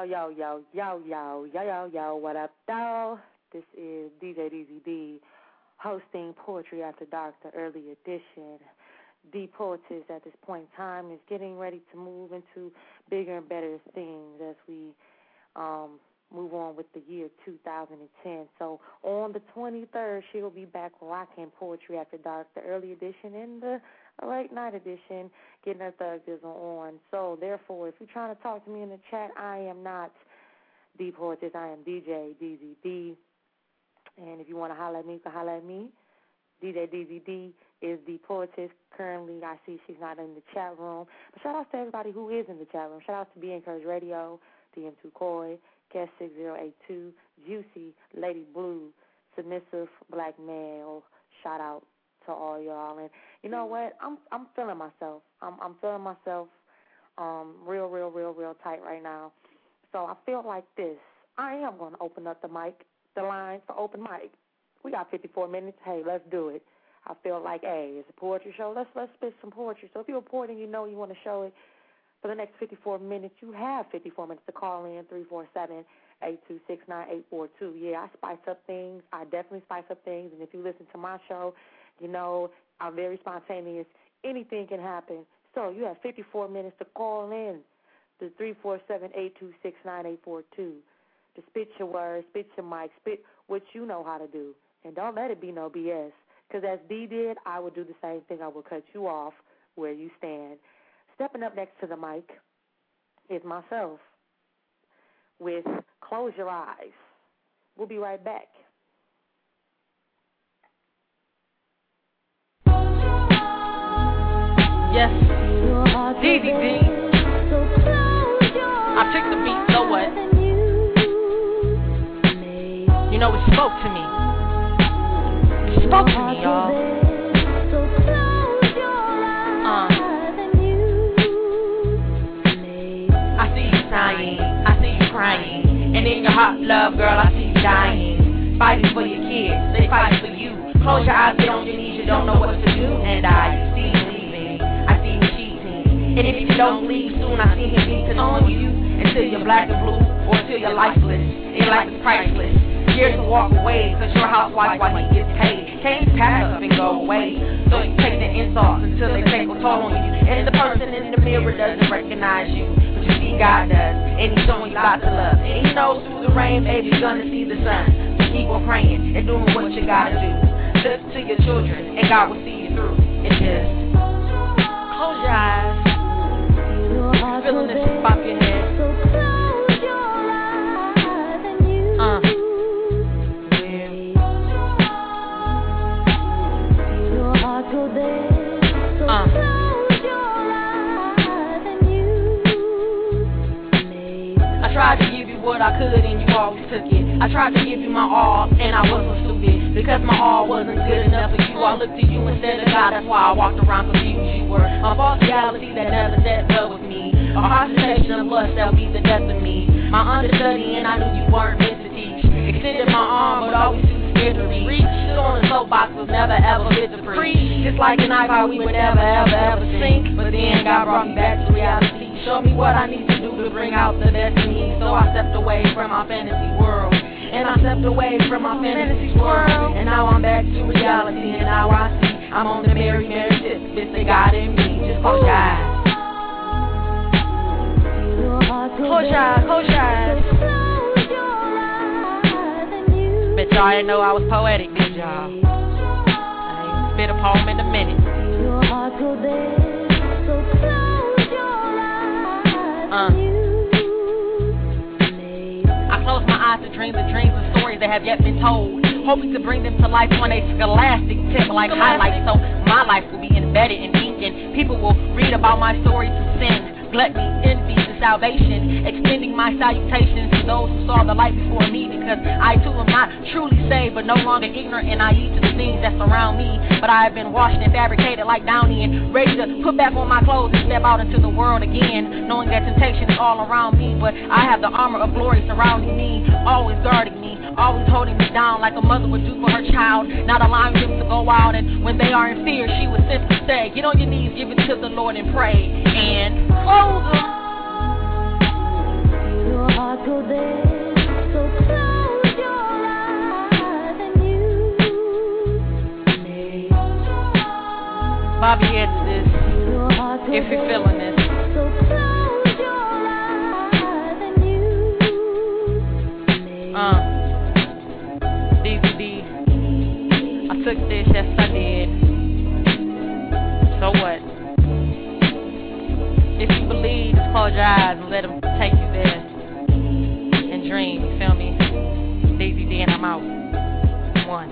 Yo, yo, yo, yo, yo, yo, yo, yo, what up, though? This is DJ DeezyD hosting Poetry After Dark, the early edition. The Poetess at this point in time is getting ready to move into bigger and better things as we um, move on with the year 2010. So on the 23rd, she will be back rocking Poetry After Dark, the early edition and the late night edition, getting her thug dizzle on. So therefore, if you're trying to talk to me in the chat, I am not the Poetess. I am DJ DeezyD. And if you want to holler at me, you can holler at me. DJ DeezyD is the poetess. Currently, I see she's not in the chat room. But shout out to everybody who is in the chat room. Shout out to Be Encouraged Radio, DM2 Coy, Guest 6082, Juicy, Lady Blue, Submissive Black Male. Shout out to all y'all. And you know what? I'm I'm feeling myself. I'm I'm feeling myself um real, real, real, real tight right now. So I feel like this. I am going to open up the mic, the line for open mic. We got 54 minutes. Hey, let's do it. I feel like, hey, it's a poetry show. Let's let's spit some poetry. So if you're a poet and you know you want to show it for the next 54 minutes, you have 54 minutes to call in 347 826 9842. Yeah, I spice up things. I definitely spice up things. And if you listen to my show, you know I'm very spontaneous. Anything can happen. So you have 54 minutes to call in to 347 826 9842 to spit your words, spit your mic, spit what you know how to do. And don't let it be no BS. Because as D did, I would do the same thing. I will cut you off where you stand. Stepping up next to the mic is myself with Close Your Eyes. We'll be right back. Yes. DDD. I took the beat, so what? You know, it spoke to me. It spoke to me, y'all. Uh. I see you sighing, I see you crying, and in your hot love, girl, I see you dying. Fighting for your kids, they fight for you. Close your eyes, get on your knees, you don't know what to do. And I see you And if you don't leave soon, I see him beating on you until you're black and blue or until you're lifeless. Your life is priceless. Years to walk away, cause you're a housewife while he gets paid. Can't pack up and go away. So you take the insults until they take a toll on you. And the person in the mirror doesn't recognize you. But you see God does. And he's showing you lots of love. And he knows through the rain, baby, you're gonna see the sun. So keep on praying and doing what you gotta do. Listen to your children, and God will see you through. And just close your eyes. Feeling this pop your head. Uh. Uh. I tried to give you what I could and you always took it. I tried to give you my all and I wasn't stupid. Because my all wasn't good enough for you. I looked to you instead of God, that's why I walked around confused. You were a false reality that never sat well with me. A harsh sensation of lust that'll be the death of me. My understudy and I knew you weren't meant to teach. Extended my arm but always too scared to reach. Stood on the soapbox was never ever fit to preach. Just like an iPod we would never ever ever sync. But then God brought me back to reality. Showed me what I need to do to bring out the best in me. So I stepped away from my fantasy world. And I stepped away from my fantasy world. And now I'm back to reality. And now I see I'm on the Mary Mary tip. It's the God in me. Just close your eyes. Close your eyes, close your eyes. Y'all didn't know I was poetic, did y'all? I ain't spit a poem in a minute. Uh. I close my eyes to dreams and dreams and stories that have yet been told. Hoping to bring them to life on a scholastic tip like highlights so my life will be embedded in ink and people will read about my stories of sin. Gluttony, envy, and salvation. Extending my salutations to those who saw the light before me because I too am not truly saved but no longer ignorant and naive to the things that surround me. But I have been washed and fabricated like Downy and ready to put back on my clothes and step out into the world again, knowing that temptation is all around me. But I have the armor of glory surrounding me, always guarding me, always holding me down like a mother would do for her child, not allowing them to go out. And when they are in fear, she would simply say, Get on your knees, give it to the Lord and pray. And close Bobby this. If you're feeling this. Uh. I took this, yes I did. So what? If you believe, just close your eyes and let them take you there and dream. You feel me? DVD and I'm out. One.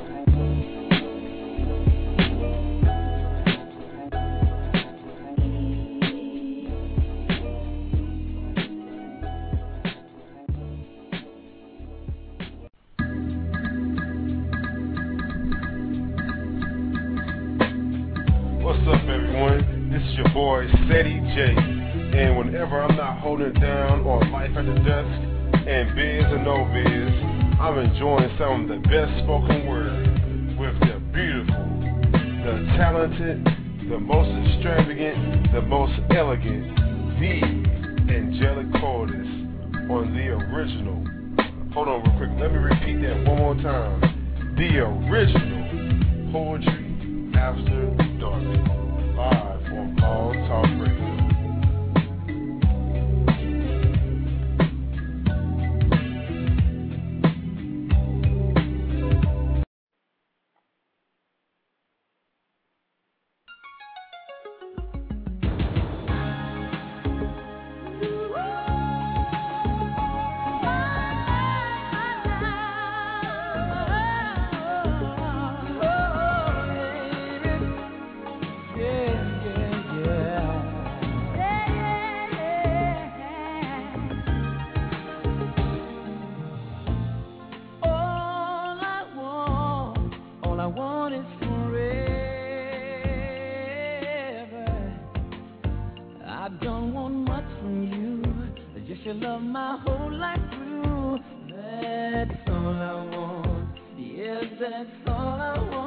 What's up, everyone? This is your boy, Seti J. And whenever I'm not holding down on life at the desk, and biz or no biz, I'm enjoying some of the best spoken word with the beautiful, the talented, the most extravagant, the most elegant, the angelic chorus on the original. Hold on real quick. Let me repeat that one more time. The original poetry after dark, live on Blog Talk Radio. All I want.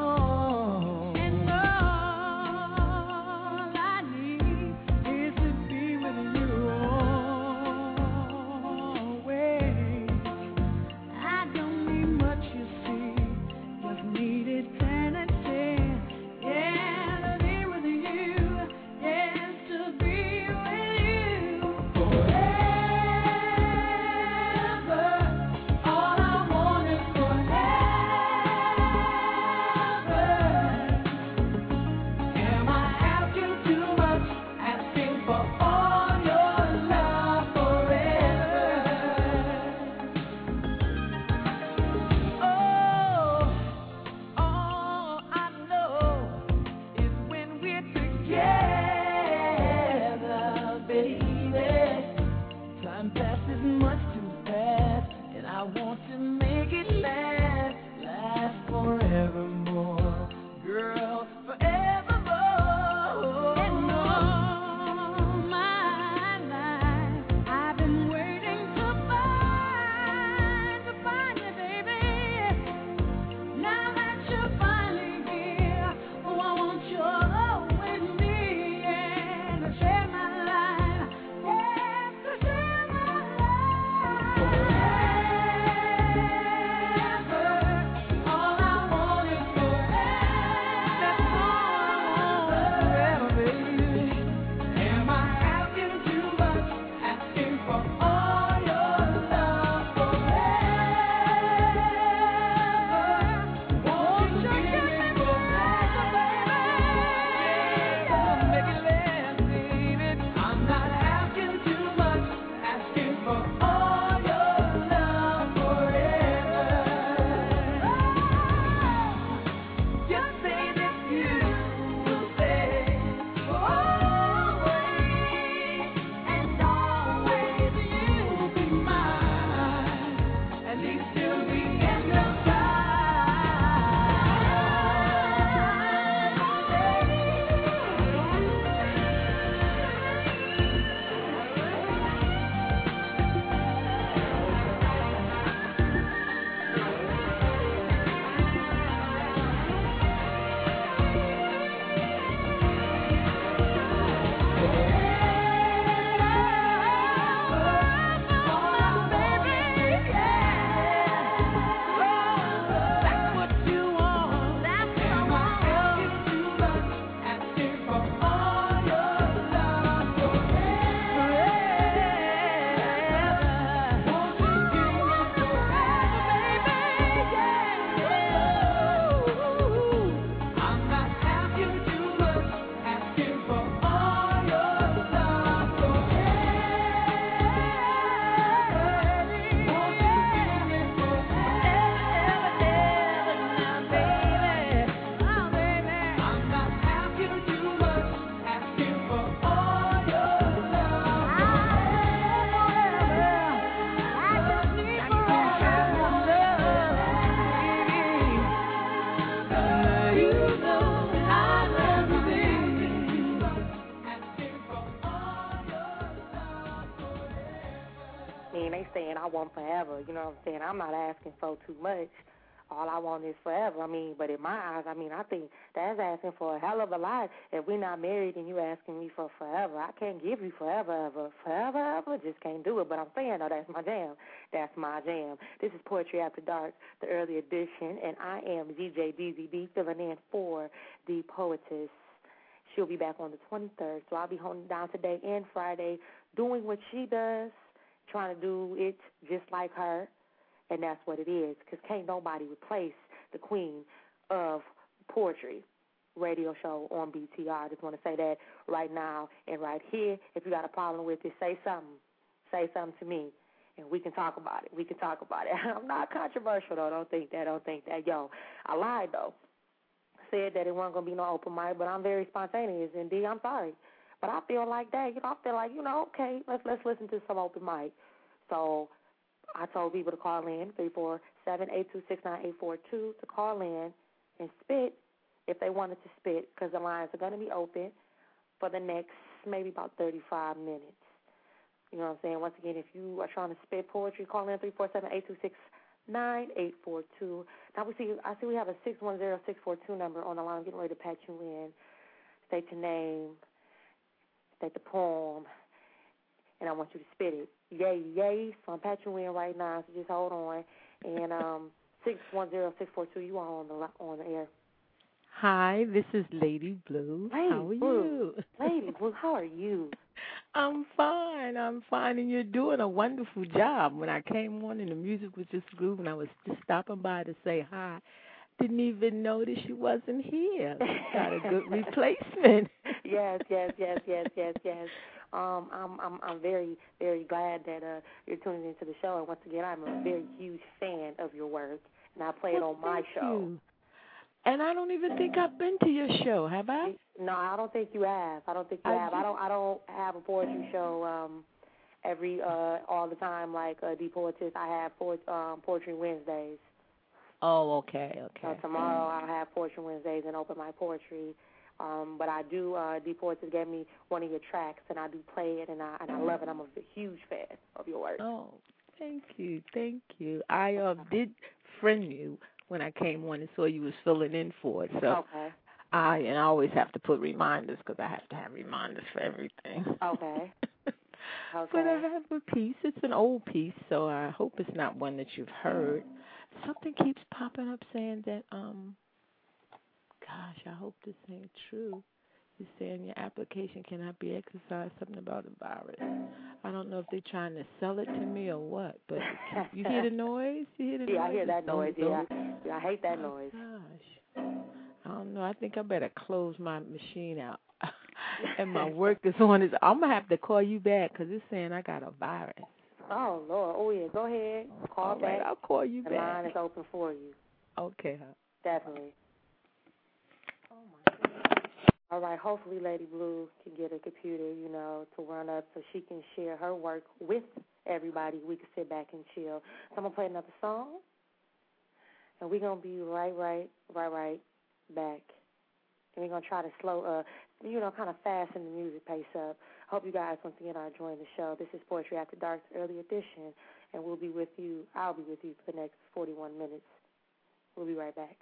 I'm not asking for too much. All I want is forever. I mean, but in my eyes, I mean, I think that's asking for a hell of a lot. If we're not married and you asking me for forever, I can't give you forever, ever, forever, ever. Just can't do it. But I'm saying, though, that's my jam. That's my jam. This is Poetry After Dark, the early edition, and I am DJ DeezyD filling in for the poetess. She'll be back on the 23rd, so I'll be holding down today and Friday, doing what she does, trying to do it just like her, and that's what it is. Because can't nobody replace the queen of poetry radio show on BTR. I just want to say that right now and right here. If you got a problem with it, say something. Say something to me, and we can talk about it. We can talk about it. [laughs] I'm not controversial though. Don't think that. Don't think that. Yo, I lied though. Said that it wasn't gonna be no open mic, but I'm very spontaneous. And D, I'm sorry, but I feel like that. You know, I feel like you know, okay, let's let's listen to some open mic. So I told people to call in three four seven eight two six nine eight four two to call in and spit if they wanted to spit because the lines are going to be open for the next maybe about 35 minutes. You know what I'm saying? Once again, if you are trying to spit poetry, call in three four seven eight two six nine eight four two. Now we see, I see we have a six one zero six four two number on the line. I'm getting ready to patch you in. State your name, state the poem, and I want you to spit it. Yay, yay! So I'm patching you in right now. So just hold on. And um, [laughs] six one zero six four two. You are on the on the air. Hi, this is Lady Blue. Lady How are Blue. you? Lady Blue, how are you? [laughs] I'm fine. I'm fine, and you're doing a wonderful job. When I came on and the music was just grooving, I was just stopping by to say hi. Didn't even notice you wasn't here. Got a good [laughs] replacement. yes, yes, yes, yes, yes, yes. Um, I'm I'm I'm very very glad that uh you're tuning into the show. And once again, I'm a very huge fan of your work, and I play it on my show. you. And I don't even think I've been to your show, have I? No, I don't think you have. I don't think you I have. I don't. I don't have a poetry show um every uh all the time like uh, the poetess. I have poet, um poetry Wednesdays. Oh, okay, So okay. tomorrow I'll have poetry Wednesdays and open my poetry. Um, but I do. Uh, the poetess gave me one of your tracks, and I do play it, and I and I love it. I'm a huge fan of your work. Oh, thank you, thank you. I uh, did friend you when I came on and saw you was filling in for it. So Okay. I and I always have to put reminders because I have to have reminders for everything. Okay. [laughs] Okay. But I have a piece. It's an old piece, so I hope it's not one that you've heard. Something keeps popping up saying that um gosh, I hope this ain't true. It's saying your application cannot be exercised, something about a virus. I don't know if they're trying to sell it to me or what, but you hear the [laughs] noise? You hear the noise? Yeah, I hear that noise. Yeah, yeah, I hate that Oh, noise. Gosh. I don't know. I think I better close my machine out. [laughs] and my work is on. Is I'm gonna have to call you back because it's saying I got a virus. Oh Lord. Oh yeah. Go ahead. Call All right, back. I'll call you the back. line is open for you. Okay, huh? Definitely. All right. Hopefully, Lady Blue can get a computer, you know, to run up so she can share her work with everybody. We can sit back and chill. So I'm gonna play another song, and we're gonna be right, right, right, right back. And we're gonna try to slow, uh, you know, kind of fasten the music pace up. Hope you guys once again are enjoying the show. This is Poetry After Dark's early edition, and we'll be with you. I'll be with you for the next 41 minutes. We'll be right back.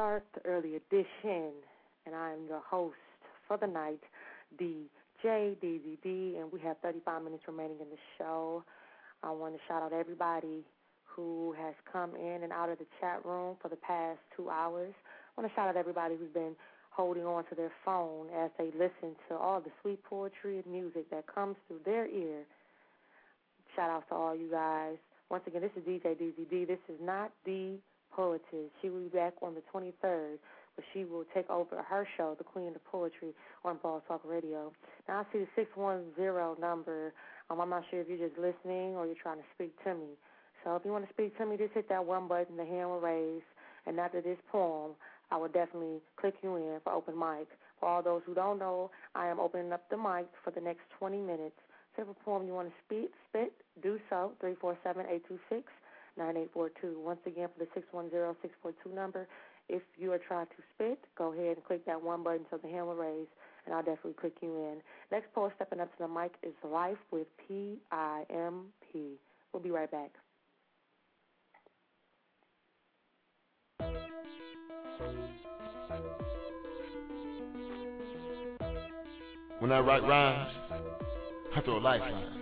Dark, the early edition, and I am your host for the night, DJ DeezyD, and we have 35 minutes remaining in the show. I want to shout out everybody who has come in and out of the chat room for the past two hours. I want to shout out everybody who's been holding on to their phone as they listen to all the sweet poetry and music that comes through their ear. Shout out to all you guys. Once again, this is DJ DeezyD. This is not the poetess. She will be back on the 23rd, but she will take over her show, The Queen of Poetry, on Blog Talk Radio. Now, I see the 610 number. Um, I'm not sure if you're just listening or you're trying to speak to me. So if you want to speak to me, just hit that one button, the hand will raise. And after this poem, I will definitely click you in for open mic. For all those who don't know, I am opening up the mic for the next 20 minutes. If a poem you want to speak, spit, do so. 347-826 9842. Once again, for the 610-642 number, if you are trying to spit, go ahead and click that one button so the hand will raise, and I'll definitely click you in. Next poet stepping up to the mic is Life with P-I-M-P. We'll be right back. When I write rhymes, I throw lifelines.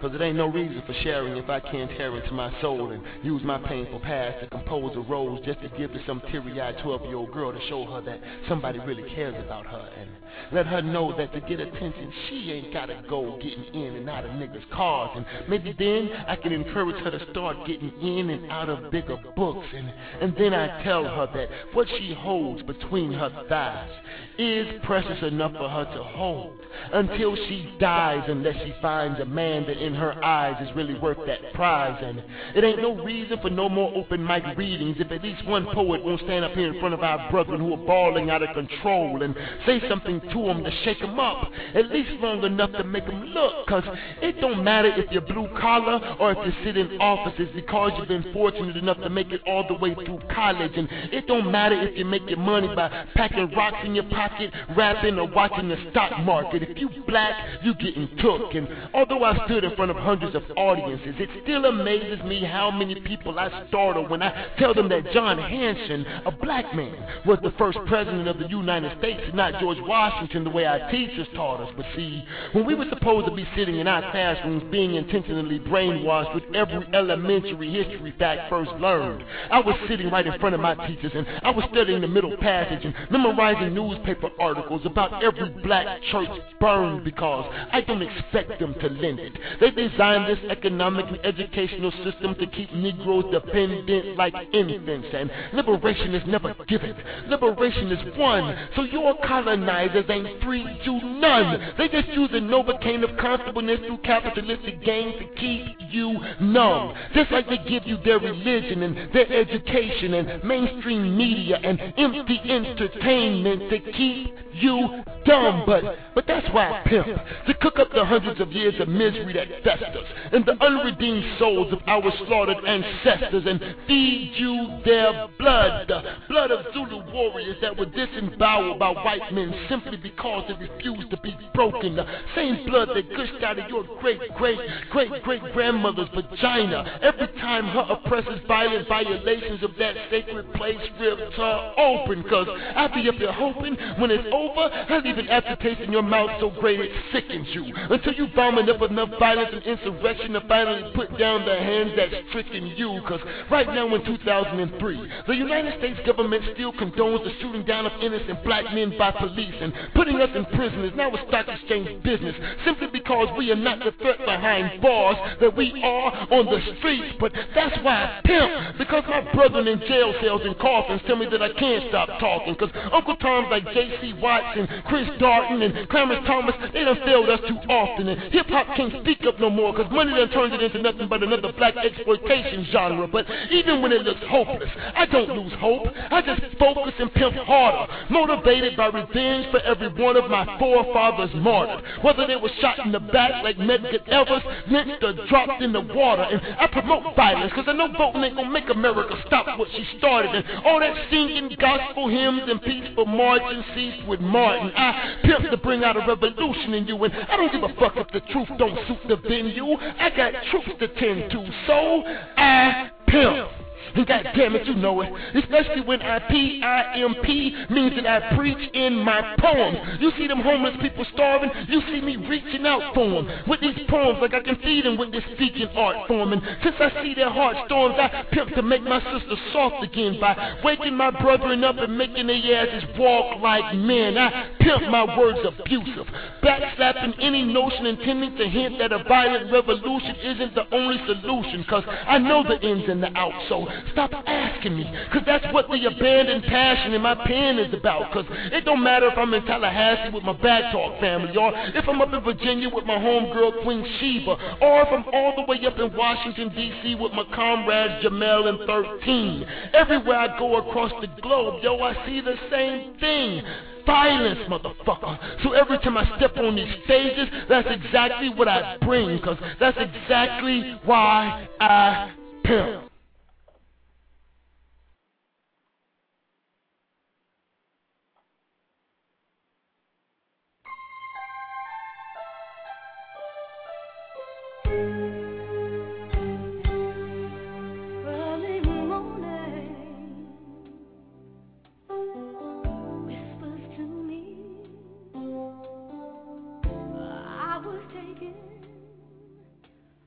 Cause it ain't no reason for sharing if I can't tear into my soul and use my painful past to compose a rose just to give to some teary-eyed 12-year-old girl to show her that somebody really cares about her and let her know that to get attention she ain't gotta go getting in and out of niggas' cars. And maybe then I can encourage her to start getting in and out of bigger books. And, and then I tell her that what she holds between her thighs is precious enough for her to hold until she dies unless she finds a man that in her eyes is really worth that prize. And it ain't no reason for no more open mic readings if at least one poet won't stand up here in front of our brethren who are bawling out of control and say something to them to shake them up at least long enough to make them look. Cause it don't matter if you're blue collar or if you sit in offices because you've been fortunate enough to make it all the way through college. And it don't matter if you make your money by packing rocks in your pocket rapping or watching the stock market if you black you getting took and although I stood in front of hundreds of audiences it still amazes me how many people I startle when I tell them that John Hanson a black man was the first president of the United States not George Washington the way our teachers taught us. But see when we were supposed to be sitting in our classrooms being intentionally brainwashed with every elementary history fact first learned I was sitting right in front of my teachers and I was studying the middle passage and memorizing newspaper articles about every black church burned because I don't expect them to lend it. They designed this economic and educational system to keep Negroes dependent like infants, and liberation is never given. Liberation is won. So your colonizers ain't free you none. They just use a novocaine of comfortableness through capitalistic gains to keep you numb. Just like they give you their religion and their education and mainstream media and empty entertainment to keep you dumb. But but that's I pimp to cook up the hundreds of years of misery that festers and the unredeemed souls of our slaughtered ancestors and feed you their blood, blood of Zulu warriors that were disemboweled by white men simply because they refused to be broken. The same blood that gushed out of your great great great great grandmother's vagina every time her oppressors violent violations of that sacred place ripped her open. Cause I be up there hoping when it's over, I'll leave an aftertaste in your mouth so great it sickens you. Until you vomit up enough violence and insurrection to finally put down the hands that's tricking you. Cause right now in 2003, the United States government still condones the shooting down of innocent black men by police and putting us in prison is now a stock exchange business simply because we are not the threat behind bars that we are on the streets. But that's why I pimp, because my brethren in jail cells and coffins tell me that I can't stop talking. Cause Uncle Tom's like J.C. Watts and Chris Darden and Clarence Thomas, they done failed us too often. And hip hop can't speak up no more, cause money done turned it into nothing but another black exploitation genre. But even when it looks hopeless, I don't lose hope. I just focus and pimp harder, motivated by revenge for every one of my forefathers martyred. Whether they were shot in the back like Medgar Evers, lynched or dropped in the water. And I promote violence, cause I know voting ain't gonna make America stop what she started. And all that singing gospel hymns and peaceful marching ceased with Martin. I pimp to bring out a revolution in you, and I don't give a fuck if the truth don't suit the venue. I got troops to tend to, so I pimp. And god damn it, you know it. Especially when I P-I-M-P means that I preach in my poems. You see them homeless people starving, you see me reaching out for them. With these poems, like I can feed them with this speaking art form. And since I see their heart storms, I pimp to make my sister soft again by waking my brethren up and making their asses walk like men. I pimp my words abusive, backslapping any notion intending to hint that a violent revolution isn't the only solution. Cause I know the ins and the outs, so stop asking me. Cause that's what the abandoned passion in my pen is about. Cause it don't matter if I'm in Tallahassee with my back talk family, or if I'm up in Virginia with my homegirl Queen Sheba, or if I'm all the way up in Washington, D.C. with my comrades Jamel and 13. Everywhere I go across the globe, yo, I see the same thing violence, motherfucker. So every time I step on these stages, that's exactly what I bring, because that's exactly why I pimp.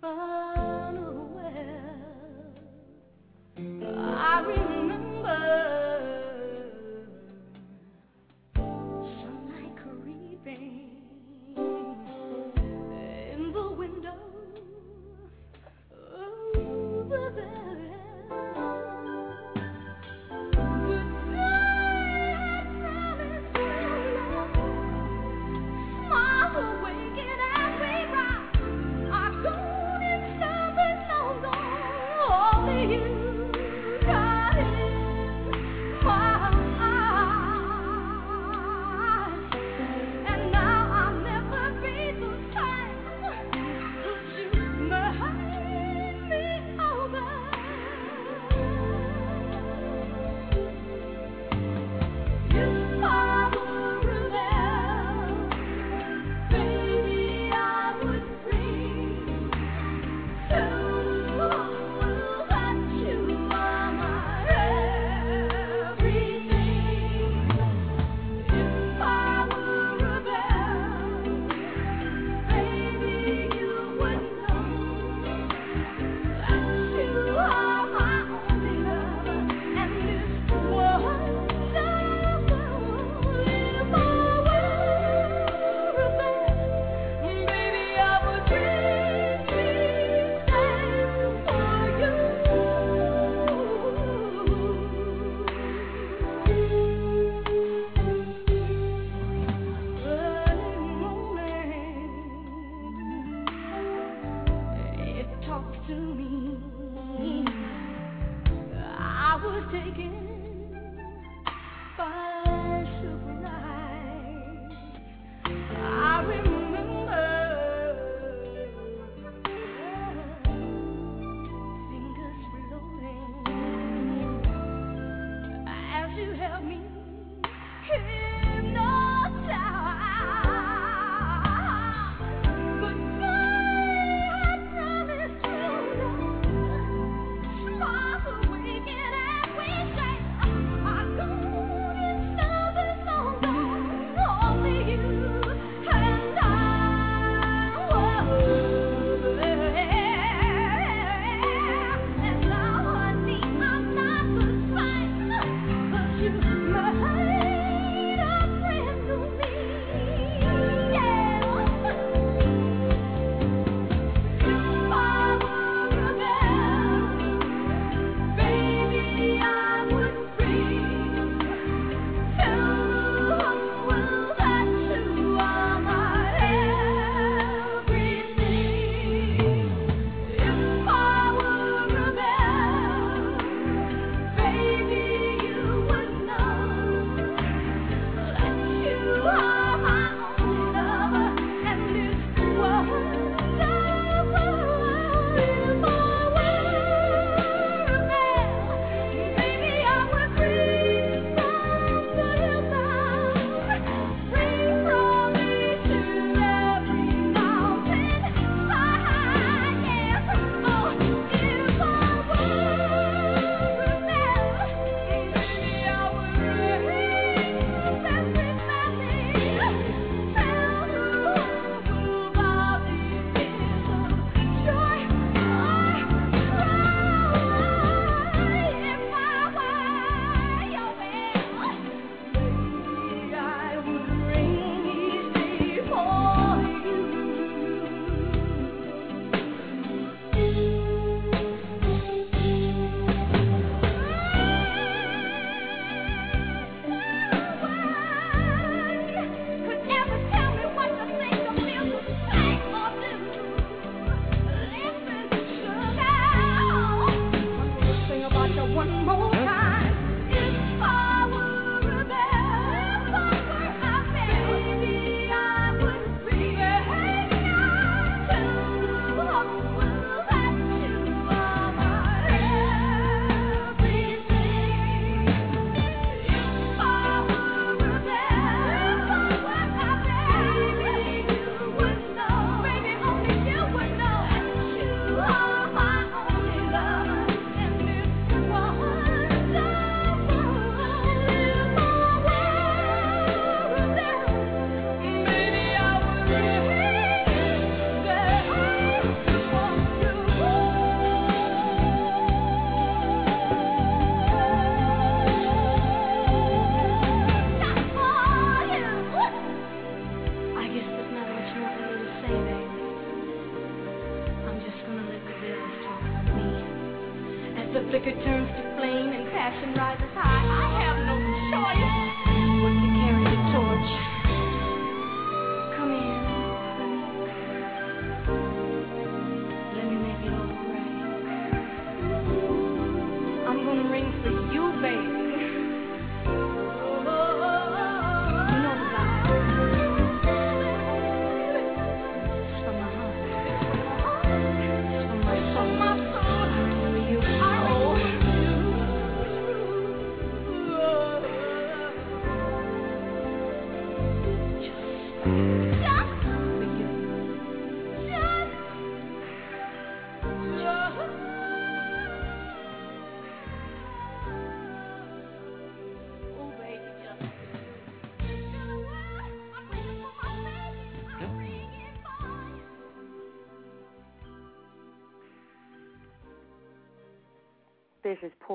Unaware. I remember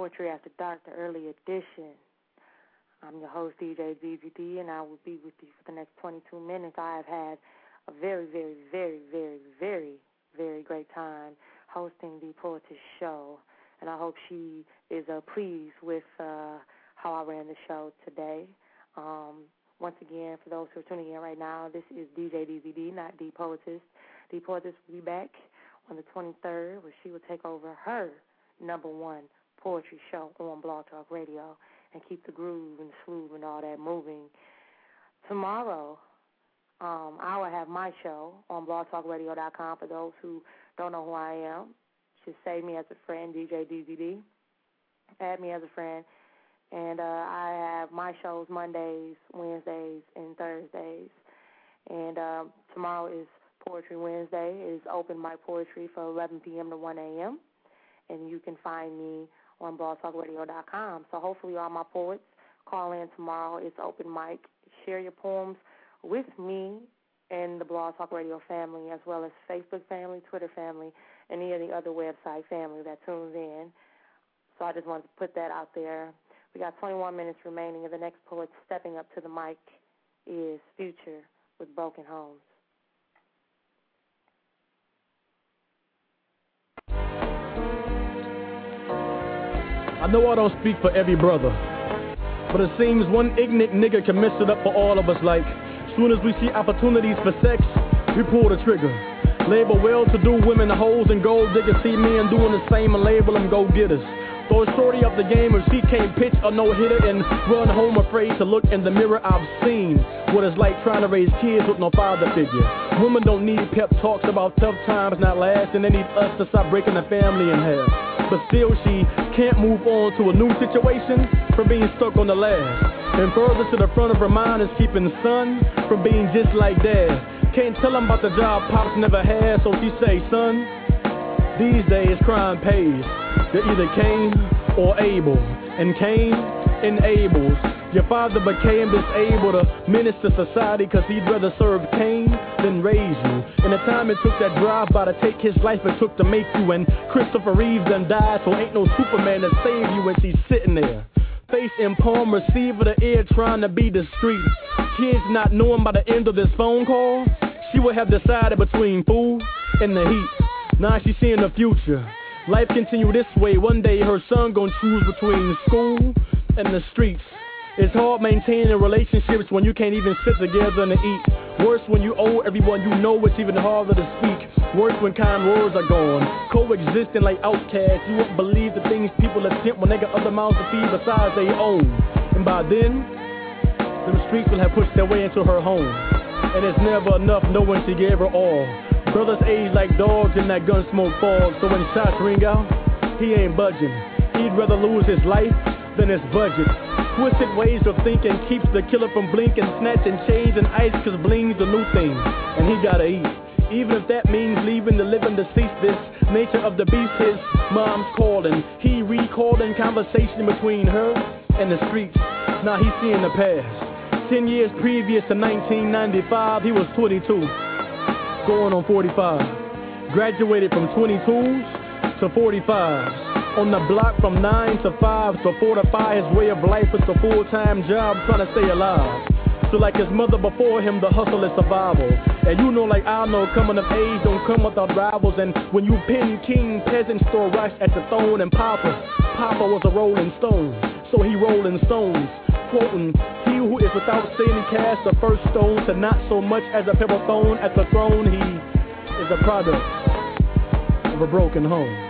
Poetry After Dark, the early edition. I'm your host, DJ DeezyD, and I will be with you for the next 22 minutes. I have had a very, very, very, very, very, very great time hosting the Poetess Show, and I hope she is uh, pleased with uh, how I ran the show today. Um, once again, for those who are tuning in right now, this is DJ DeezyD, not D Poetess. D Poetess will be back on the 23rd, where she will take over her number one poetry show on Blog Talk Radio and keep the groove and the smooth and all that moving. Tomorrow, um, I will have my show on blogtalkradio.com for those who don't know who I am. Just save me as a friend, DJ DeezyD. Add me as a friend. And uh, I have my shows Mondays, Wednesdays, and Thursdays. And uh, tomorrow is Poetry Wednesday. It is open mic poetry for 11 p.m. to 1 a.m. And you can find me on blogtalkradio.com. So hopefully all my poets call in tomorrow. It's open mic. Share your poems with me and the Blog Talk Radio family, as well as Facebook family, Twitter family, and any of the other website family that tunes in. So I just wanted to put that out there. We got 21 minutes remaining, and the next poet stepping up to the mic is Future with Broken Homes. I know I don't speak for every brother, but it seems one ignorant nigga can mess it up for all of us. Like, soon as we see opportunities for sex, we pull the trigger. Label well-to-do women the hoes and gold diggers. See men doing the same and label them go-getters. Throw a shorty up the game if she can't pitch a no-hitter and run home afraid to look in the mirror. I've seen what it's like trying to raise kids with no father figure. Women don't need pep talks about tough times not lasting. They need us to stop breaking the family in half. But still she can't move on to a new situation from being stuck on the last. And further to the front of her mind is keeping son from being just like dad. Can't tell him about the job Pops never had, so she say, son, these days crime pays. You're either Cain or Abel. And Cain enables. Your father became disabled to minister to society cause he'd rather serve Cain than raise you. And the time it took that drive by to take his life it took to make you. And Christopher Reeves done died, so ain't no Superman to save you when she's sitting there. Face in palm, receiver the ear trying to be discreet. Kids not knowing by the end of this phone call, she would have decided between food and the heat. Now she's seeing the future. Life continue this way. One day her son gonna choose between school and the streets. It's hard maintaining relationships when you can't even sit together and eat. Worse when you owe everyone you know it's even harder to speak. Worse when kind words are gone. Coexisting like outcasts. You won't believe the things people attempt when they got other mouths to feed besides their own. And by then, the streets will have pushed their way into her home. And it's never enough knowing she gave her all. Brothers age like dogs in that gun smoke fog. So when shots ring out, he ain't budging. He'd rather lose his life than his budget. Twisted ways of thinking keeps the killer from blinking, snatching chains and ice, cause bling's the new thing. And he gotta eat. Even if that means leaving the living deceased, this nature of the beast, his mom's calling. He recalling conversation between her and the streets. Now he's seeing the past. Ten years previous to 1995, he was 22, going on 45. Graduated from 22s to 45s. On the block from 9 to 5 to fortify his way of life with a full-time job trying to stay alive. So like his mother before him, the hustle is survival. And you know like I know, coming of age don't come without rivals. And when you pin king, peasants store rice at the throne. And Papa, Papa was a rolling stone, so he rolling stones. Quoting, he who is without sin cast the first stone to not so much as a pebble thrown at the throne. He is a product of a broken home.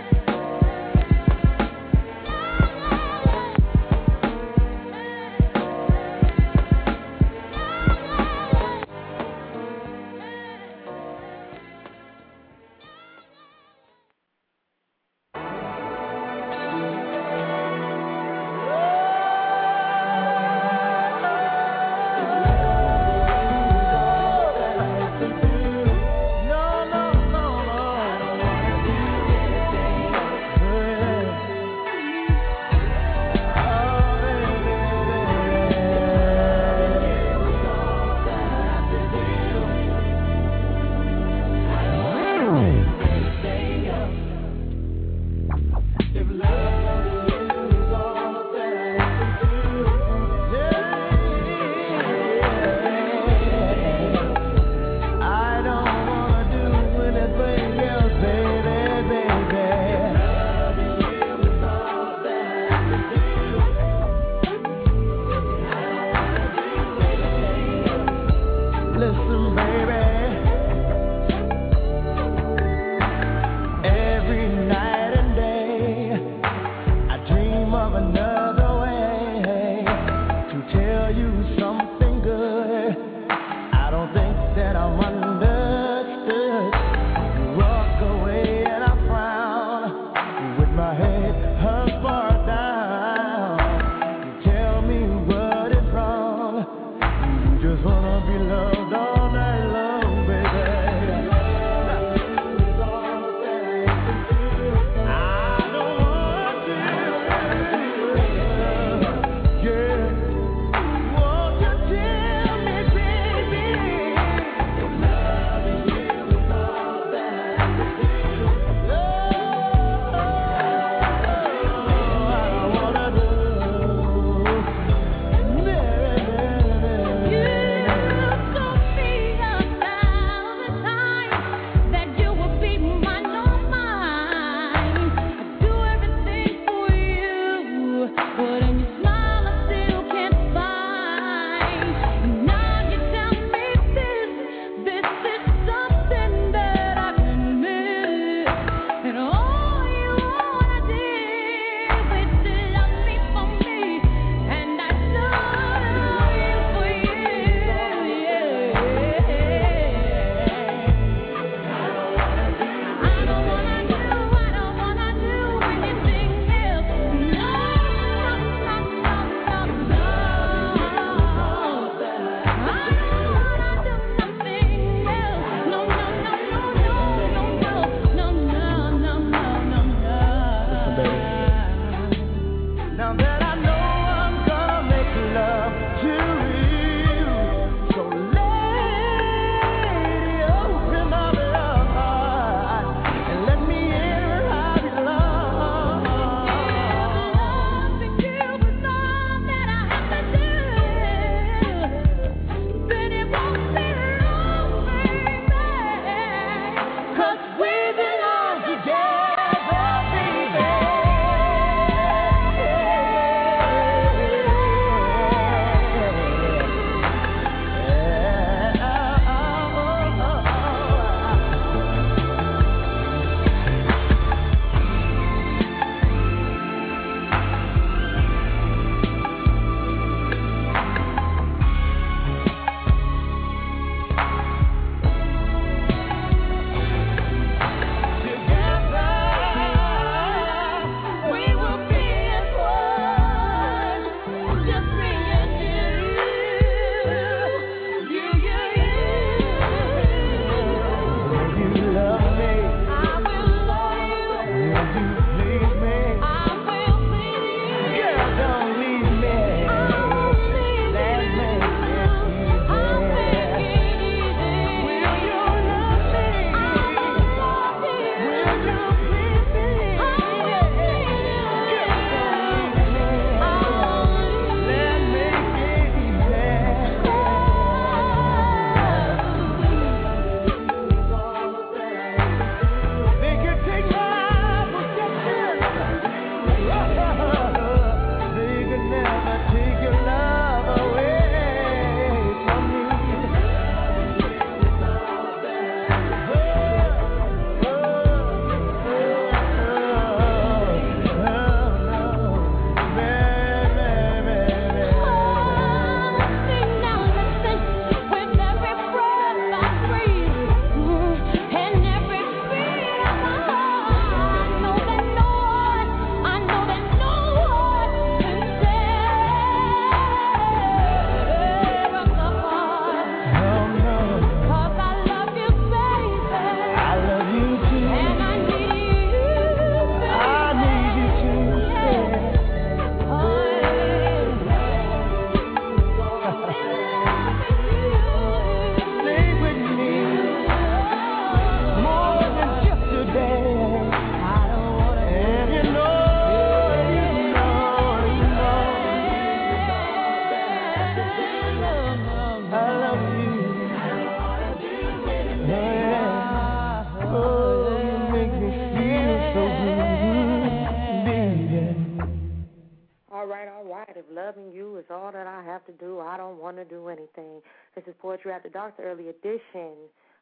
Poetry After Dark, the early edition,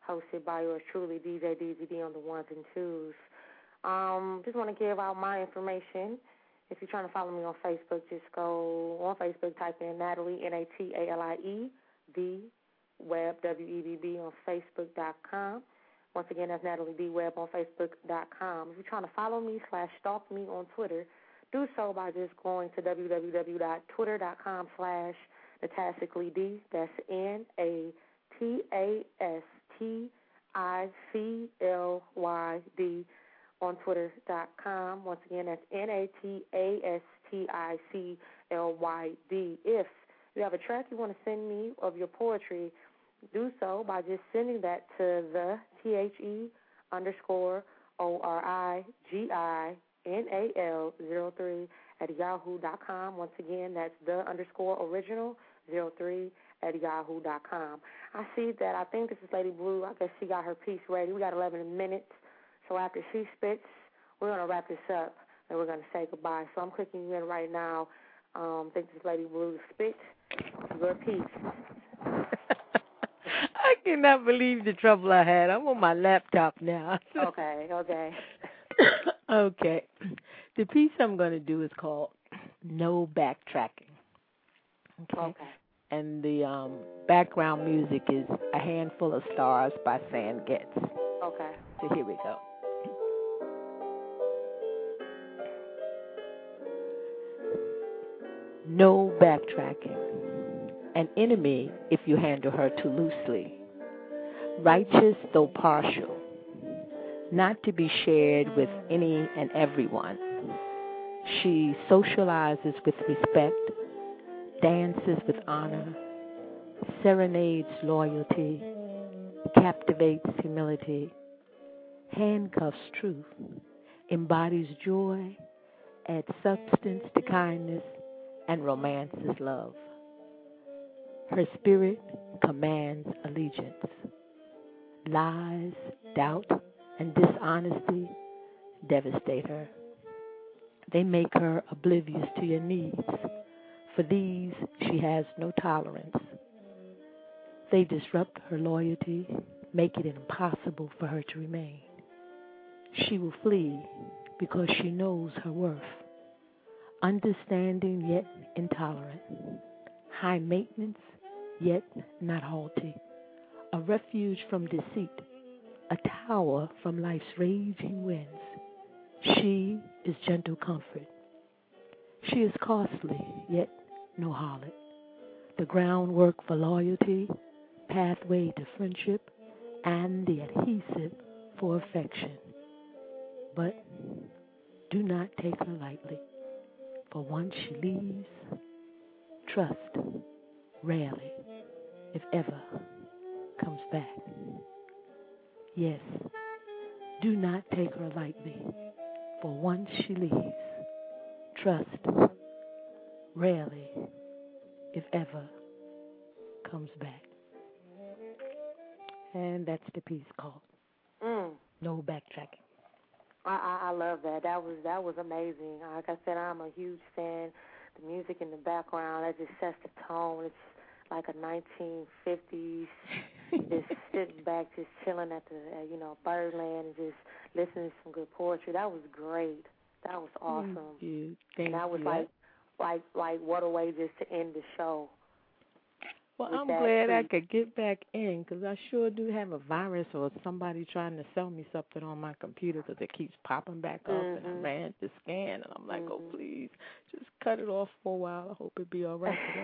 hosted by yours truly, DJ DeezyD on the ones and twos. Um, just want to give out my information. If you're trying to follow me on Facebook, just go on Facebook, type in Natalie, N A T A L I E, D, Web, W E B B, on Facebook.com. Once again, that's Natalie D. Webb on Facebook.com. If you're trying to follow me slash stalk me on Twitter, do so by just going to www.twitter.com slash Natasically D. That's N A T A S T I C L Y D on twitter.com. Once again, that's N A T A S T I C L Y D. If you have a track you want to send me of your poetry, do so by just sending that to the T H E underscore O R I G I N A L zero three at yahoo dot com. Once again, that's the underscore original zero three at yahoo dot com. I see that I think this is Lady Blue. I guess she got her piece ready. We got eleven minutes. So after she spits, we're gonna wrap this up and we're gonna say goodbye. So I'm clicking you in right now. Um, I think this is Lady Blue spit your piece. [laughs] I cannot believe the trouble I had. I'm on my laptop now. [laughs] okay, okay. [coughs] okay. The piece I'm going to do is called No Backtracking. Okay. Okay. And the um, background music is A Handful of Stars by Stan Getz. Okay. So here we go. No backtracking. An enemy if you handle her too loosely. Righteous though partial. Not to be shared with any and everyone. She socializes with respect, dances with honor, serenades loyalty, captivates humility, handcuffs truth, embodies joy, adds substance to kindness, and romances love. Her spirit commands allegiance. Lies, doubt, and dishonesty devastate her. They make her oblivious to your needs. For these, she has no tolerance. They disrupt her loyalty, make it impossible for her to remain. She will flee because she knows her worth. Understanding yet intolerant. High maintenance yet not haughty. A refuge from deceit. A tower from life's raging winds. She is gentle comfort. She is costly, yet no harlot. The groundwork for loyalty, pathway to friendship, and the adhesive for affection. But do not take her lightly, for once she leaves, trust rarely, if ever, comes back. Yes, do not take her lightly, for once she leaves, trust rarely, if ever, comes back. And that's the piece called Mm. No Backtracking. I, I I love that. That was that was amazing. Like I said, I'm a huge fan. The music in the background that just sets the tone. It's like a 1950s, just [laughs] sitting back, just chilling at the uh, you know Birdland and just listening to some good poetry. That was great. That was awesome. Thank you. Thank and that was you. like like like what a way just to end the show. Well, I'm glad I could get back in because I sure do have a virus or somebody trying to sell me something on my computer because it keeps popping back up and I Mhm. ran to scan and I'm like, oh Mhm. please, just cut it off for a while. I hope it be all right. [laughs]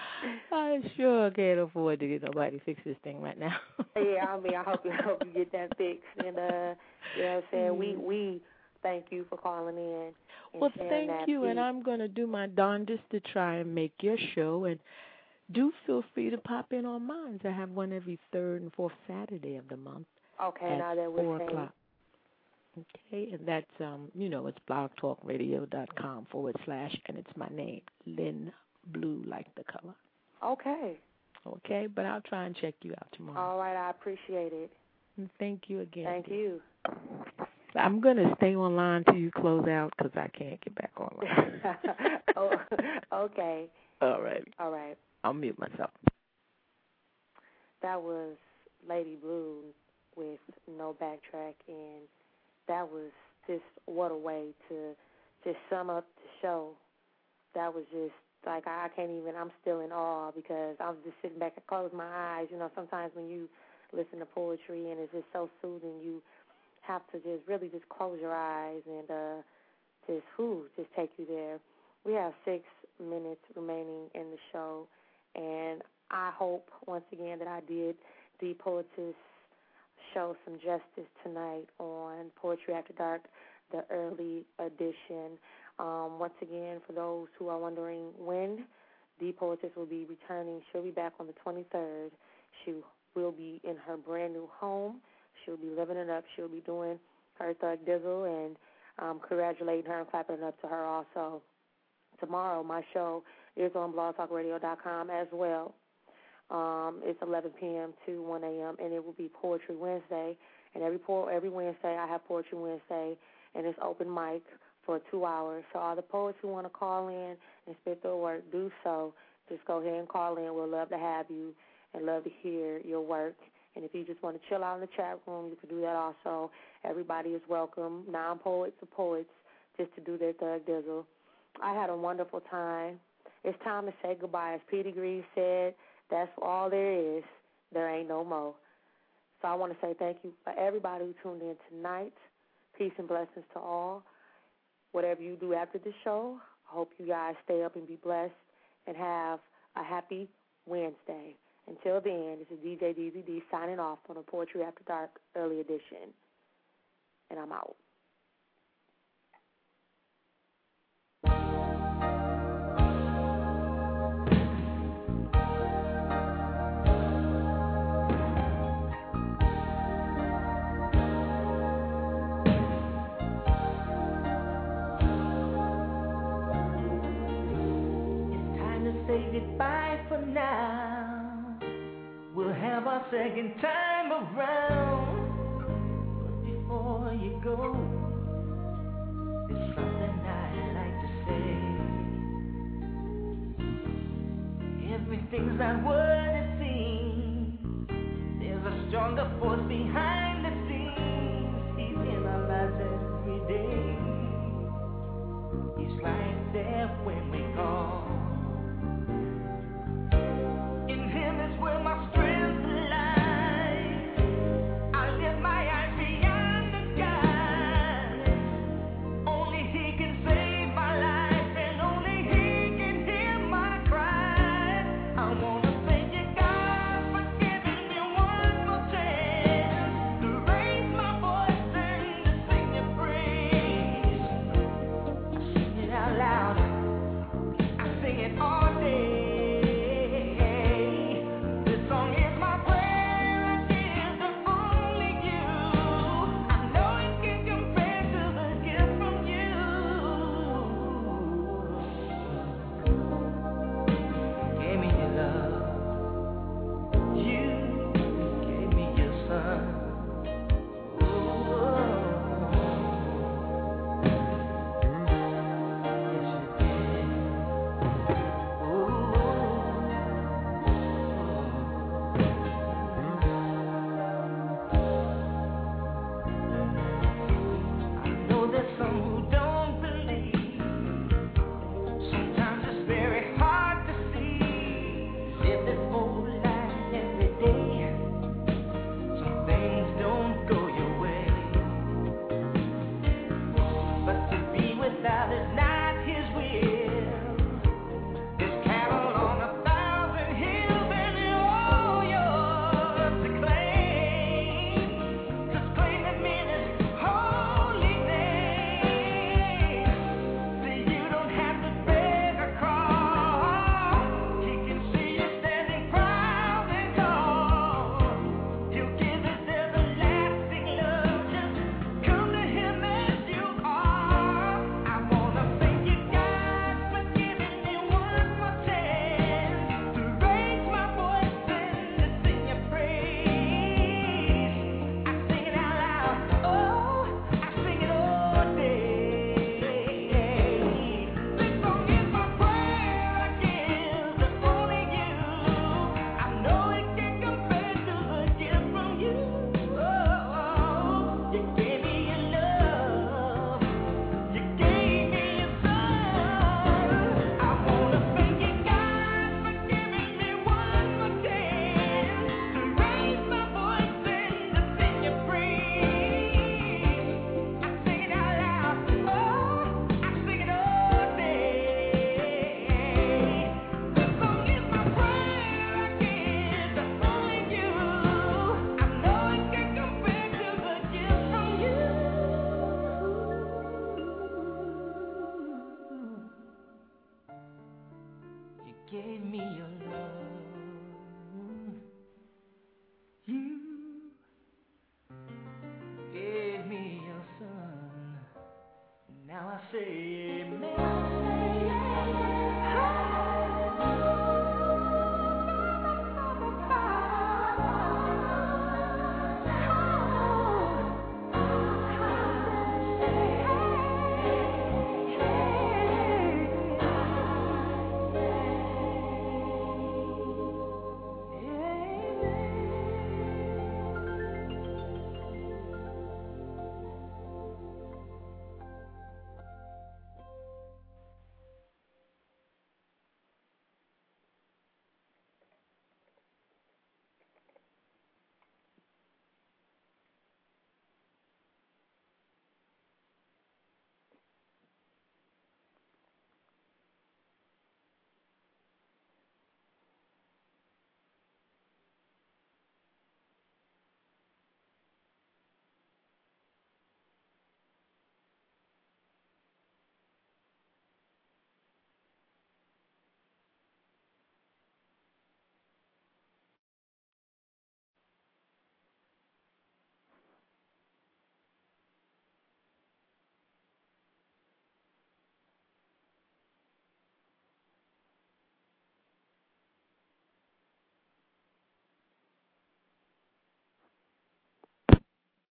[laughs] I sure can't afford to get nobody to fix this thing right now. yeah, I mean, I hope you I hope you get that fixed. And uh, you know what I'm saying? We [laughs] we thank you for calling in. Well, thank you, and. I'm going to do my darndest to try and make your show. And do feel free to pop in on mine. I have one every third and fourth Saturday of the month Okay, at now that four we're saying o'clock. Okay, and that's um, you know, it's blogtalkradio.com forward slash, and it's my name, Lynn Blue, like the color. Okay. Okay, but I'll try and check you out tomorrow. All right, I appreciate it. And thank you again. Thank dear. you. I'm gonna stay online till you close out because I can't get back online. [laughs] oh, okay. All right. All right. I'll mute myself. That was Lady Blue with No Backtrack, and that was just what a way to just sum up the show. That was just like I can't even. I'm still in awe because I was just sitting back and closed my eyes. You know, sometimes when you listen to poetry and it's just so soothing, you have to just really just close your eyes and uh just who just take you there. We have six minutes remaining in the show, and I hope once again that I did the poetess show some justice tonight on Poetry After Dark, the early edition. Um, once again, for those who are wondering when the poetess will be returning, she'll be back on the 23rd. She will be in her brand new home. She'll be living it up. She'll be doing her thug dizzle and um, congratulating her and clapping it up to her also. Tomorrow, my show is on blogtalkradio.com as well. Um, it's 11 p.m. to 1 a.m. and it will be Poetry Wednesday. And every po- every Wednesday I have Poetry Wednesday, and it's open mic for two hours. So all the poets who want to call in and spit their work, do so. Just go ahead and call in. We'll love to have you and love to hear your work. And if you just want to chill out in the chat room, you can do that also. Everybody is welcome, non-poets or poets, just to do their thug dizzle. I had a wonderful time. It's time to say goodbye. As Peter Green said, that's all there is. There ain't no more. So I want to say thank you for everybody who tuned in tonight. Peace and blessings to all. Whatever you do after the show, I hope you guys stay up and be blessed and have a happy Wednesday. Until then, this is DJ DeezyD signing off on a Poetry After Dark early edition. And I'm out. It's time to say goodbye for now. Have our second time around. But before you go, there's something I'd like to say. Everything's not what it seems. There's a stronger force behind the scenes. He's in our lives every day. He's right there when we call.